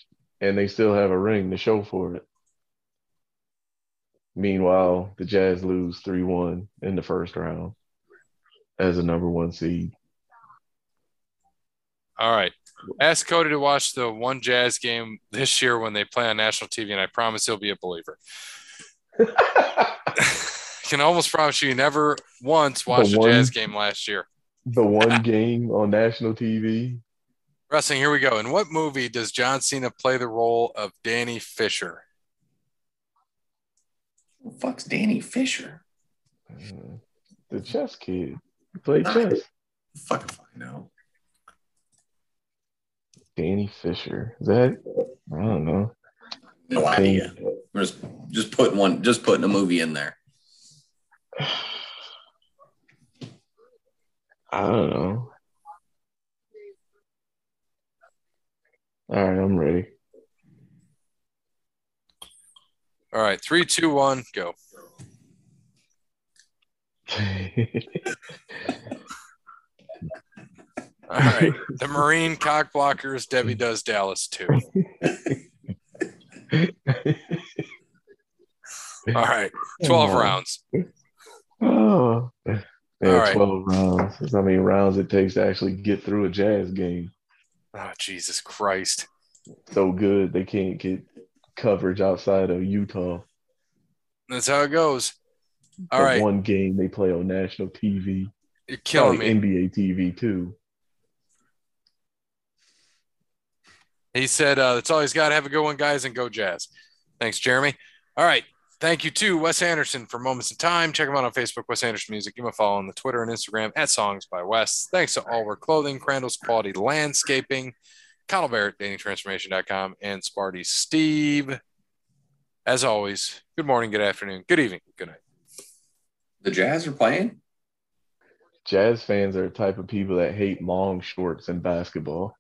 And they still have a ring to show for it. Meanwhile, the Jazz lose 3 1 in the first round as a number one seed. All right. Ask Cody to watch the one Jazz game this year when they play on national TV, and I promise he'll be a believer. I [laughs] [laughs] can almost promise you, never once watched a one- Jazz game last year. the one game on national TV. Wrestling, here we go. In what movie does John Cena play the role of Danny Fisher? Who fuck's Danny Fisher? Uh, the chess kid. He played chess. Fucking fucking know. Danny Fisher. Is that? I don't know. No idea. We're just just putting one, just putting a movie in there. [sighs] I don't know. All right, I'm ready. All right, three, two, one, go. All right. The Marine cock blockers, Debbie does Dallas too. All right. 12 rounds. Oh. Yeah, right. 12 rounds. That's how many rounds it takes to actually get through a jazz game. Oh, Jesus Christ. So good they can't get coverage outside of Utah. That's how it goes. All right. One game they play on national TV. You're killing me. NBA TV too. He said, uh, that's all he's got. Have a good one, guys, and go Jazz. Thanks, Jeremy. All right. Thank you to Wes Anderson for Moments in Time. Check him out on Facebook, Wes Anderson Music. Give him a follow on the Twitter and Instagram at Songs by Wes. Thanks to All Wear Clothing, Crandall's Quality Landscaping, Connell Barrett, datingtransformation.com, and Sparty Steve. As always, good morning, good afternoon, good evening, good night. The Jazz are playing. Jazz fans are the type of people that hate long shorts in basketball.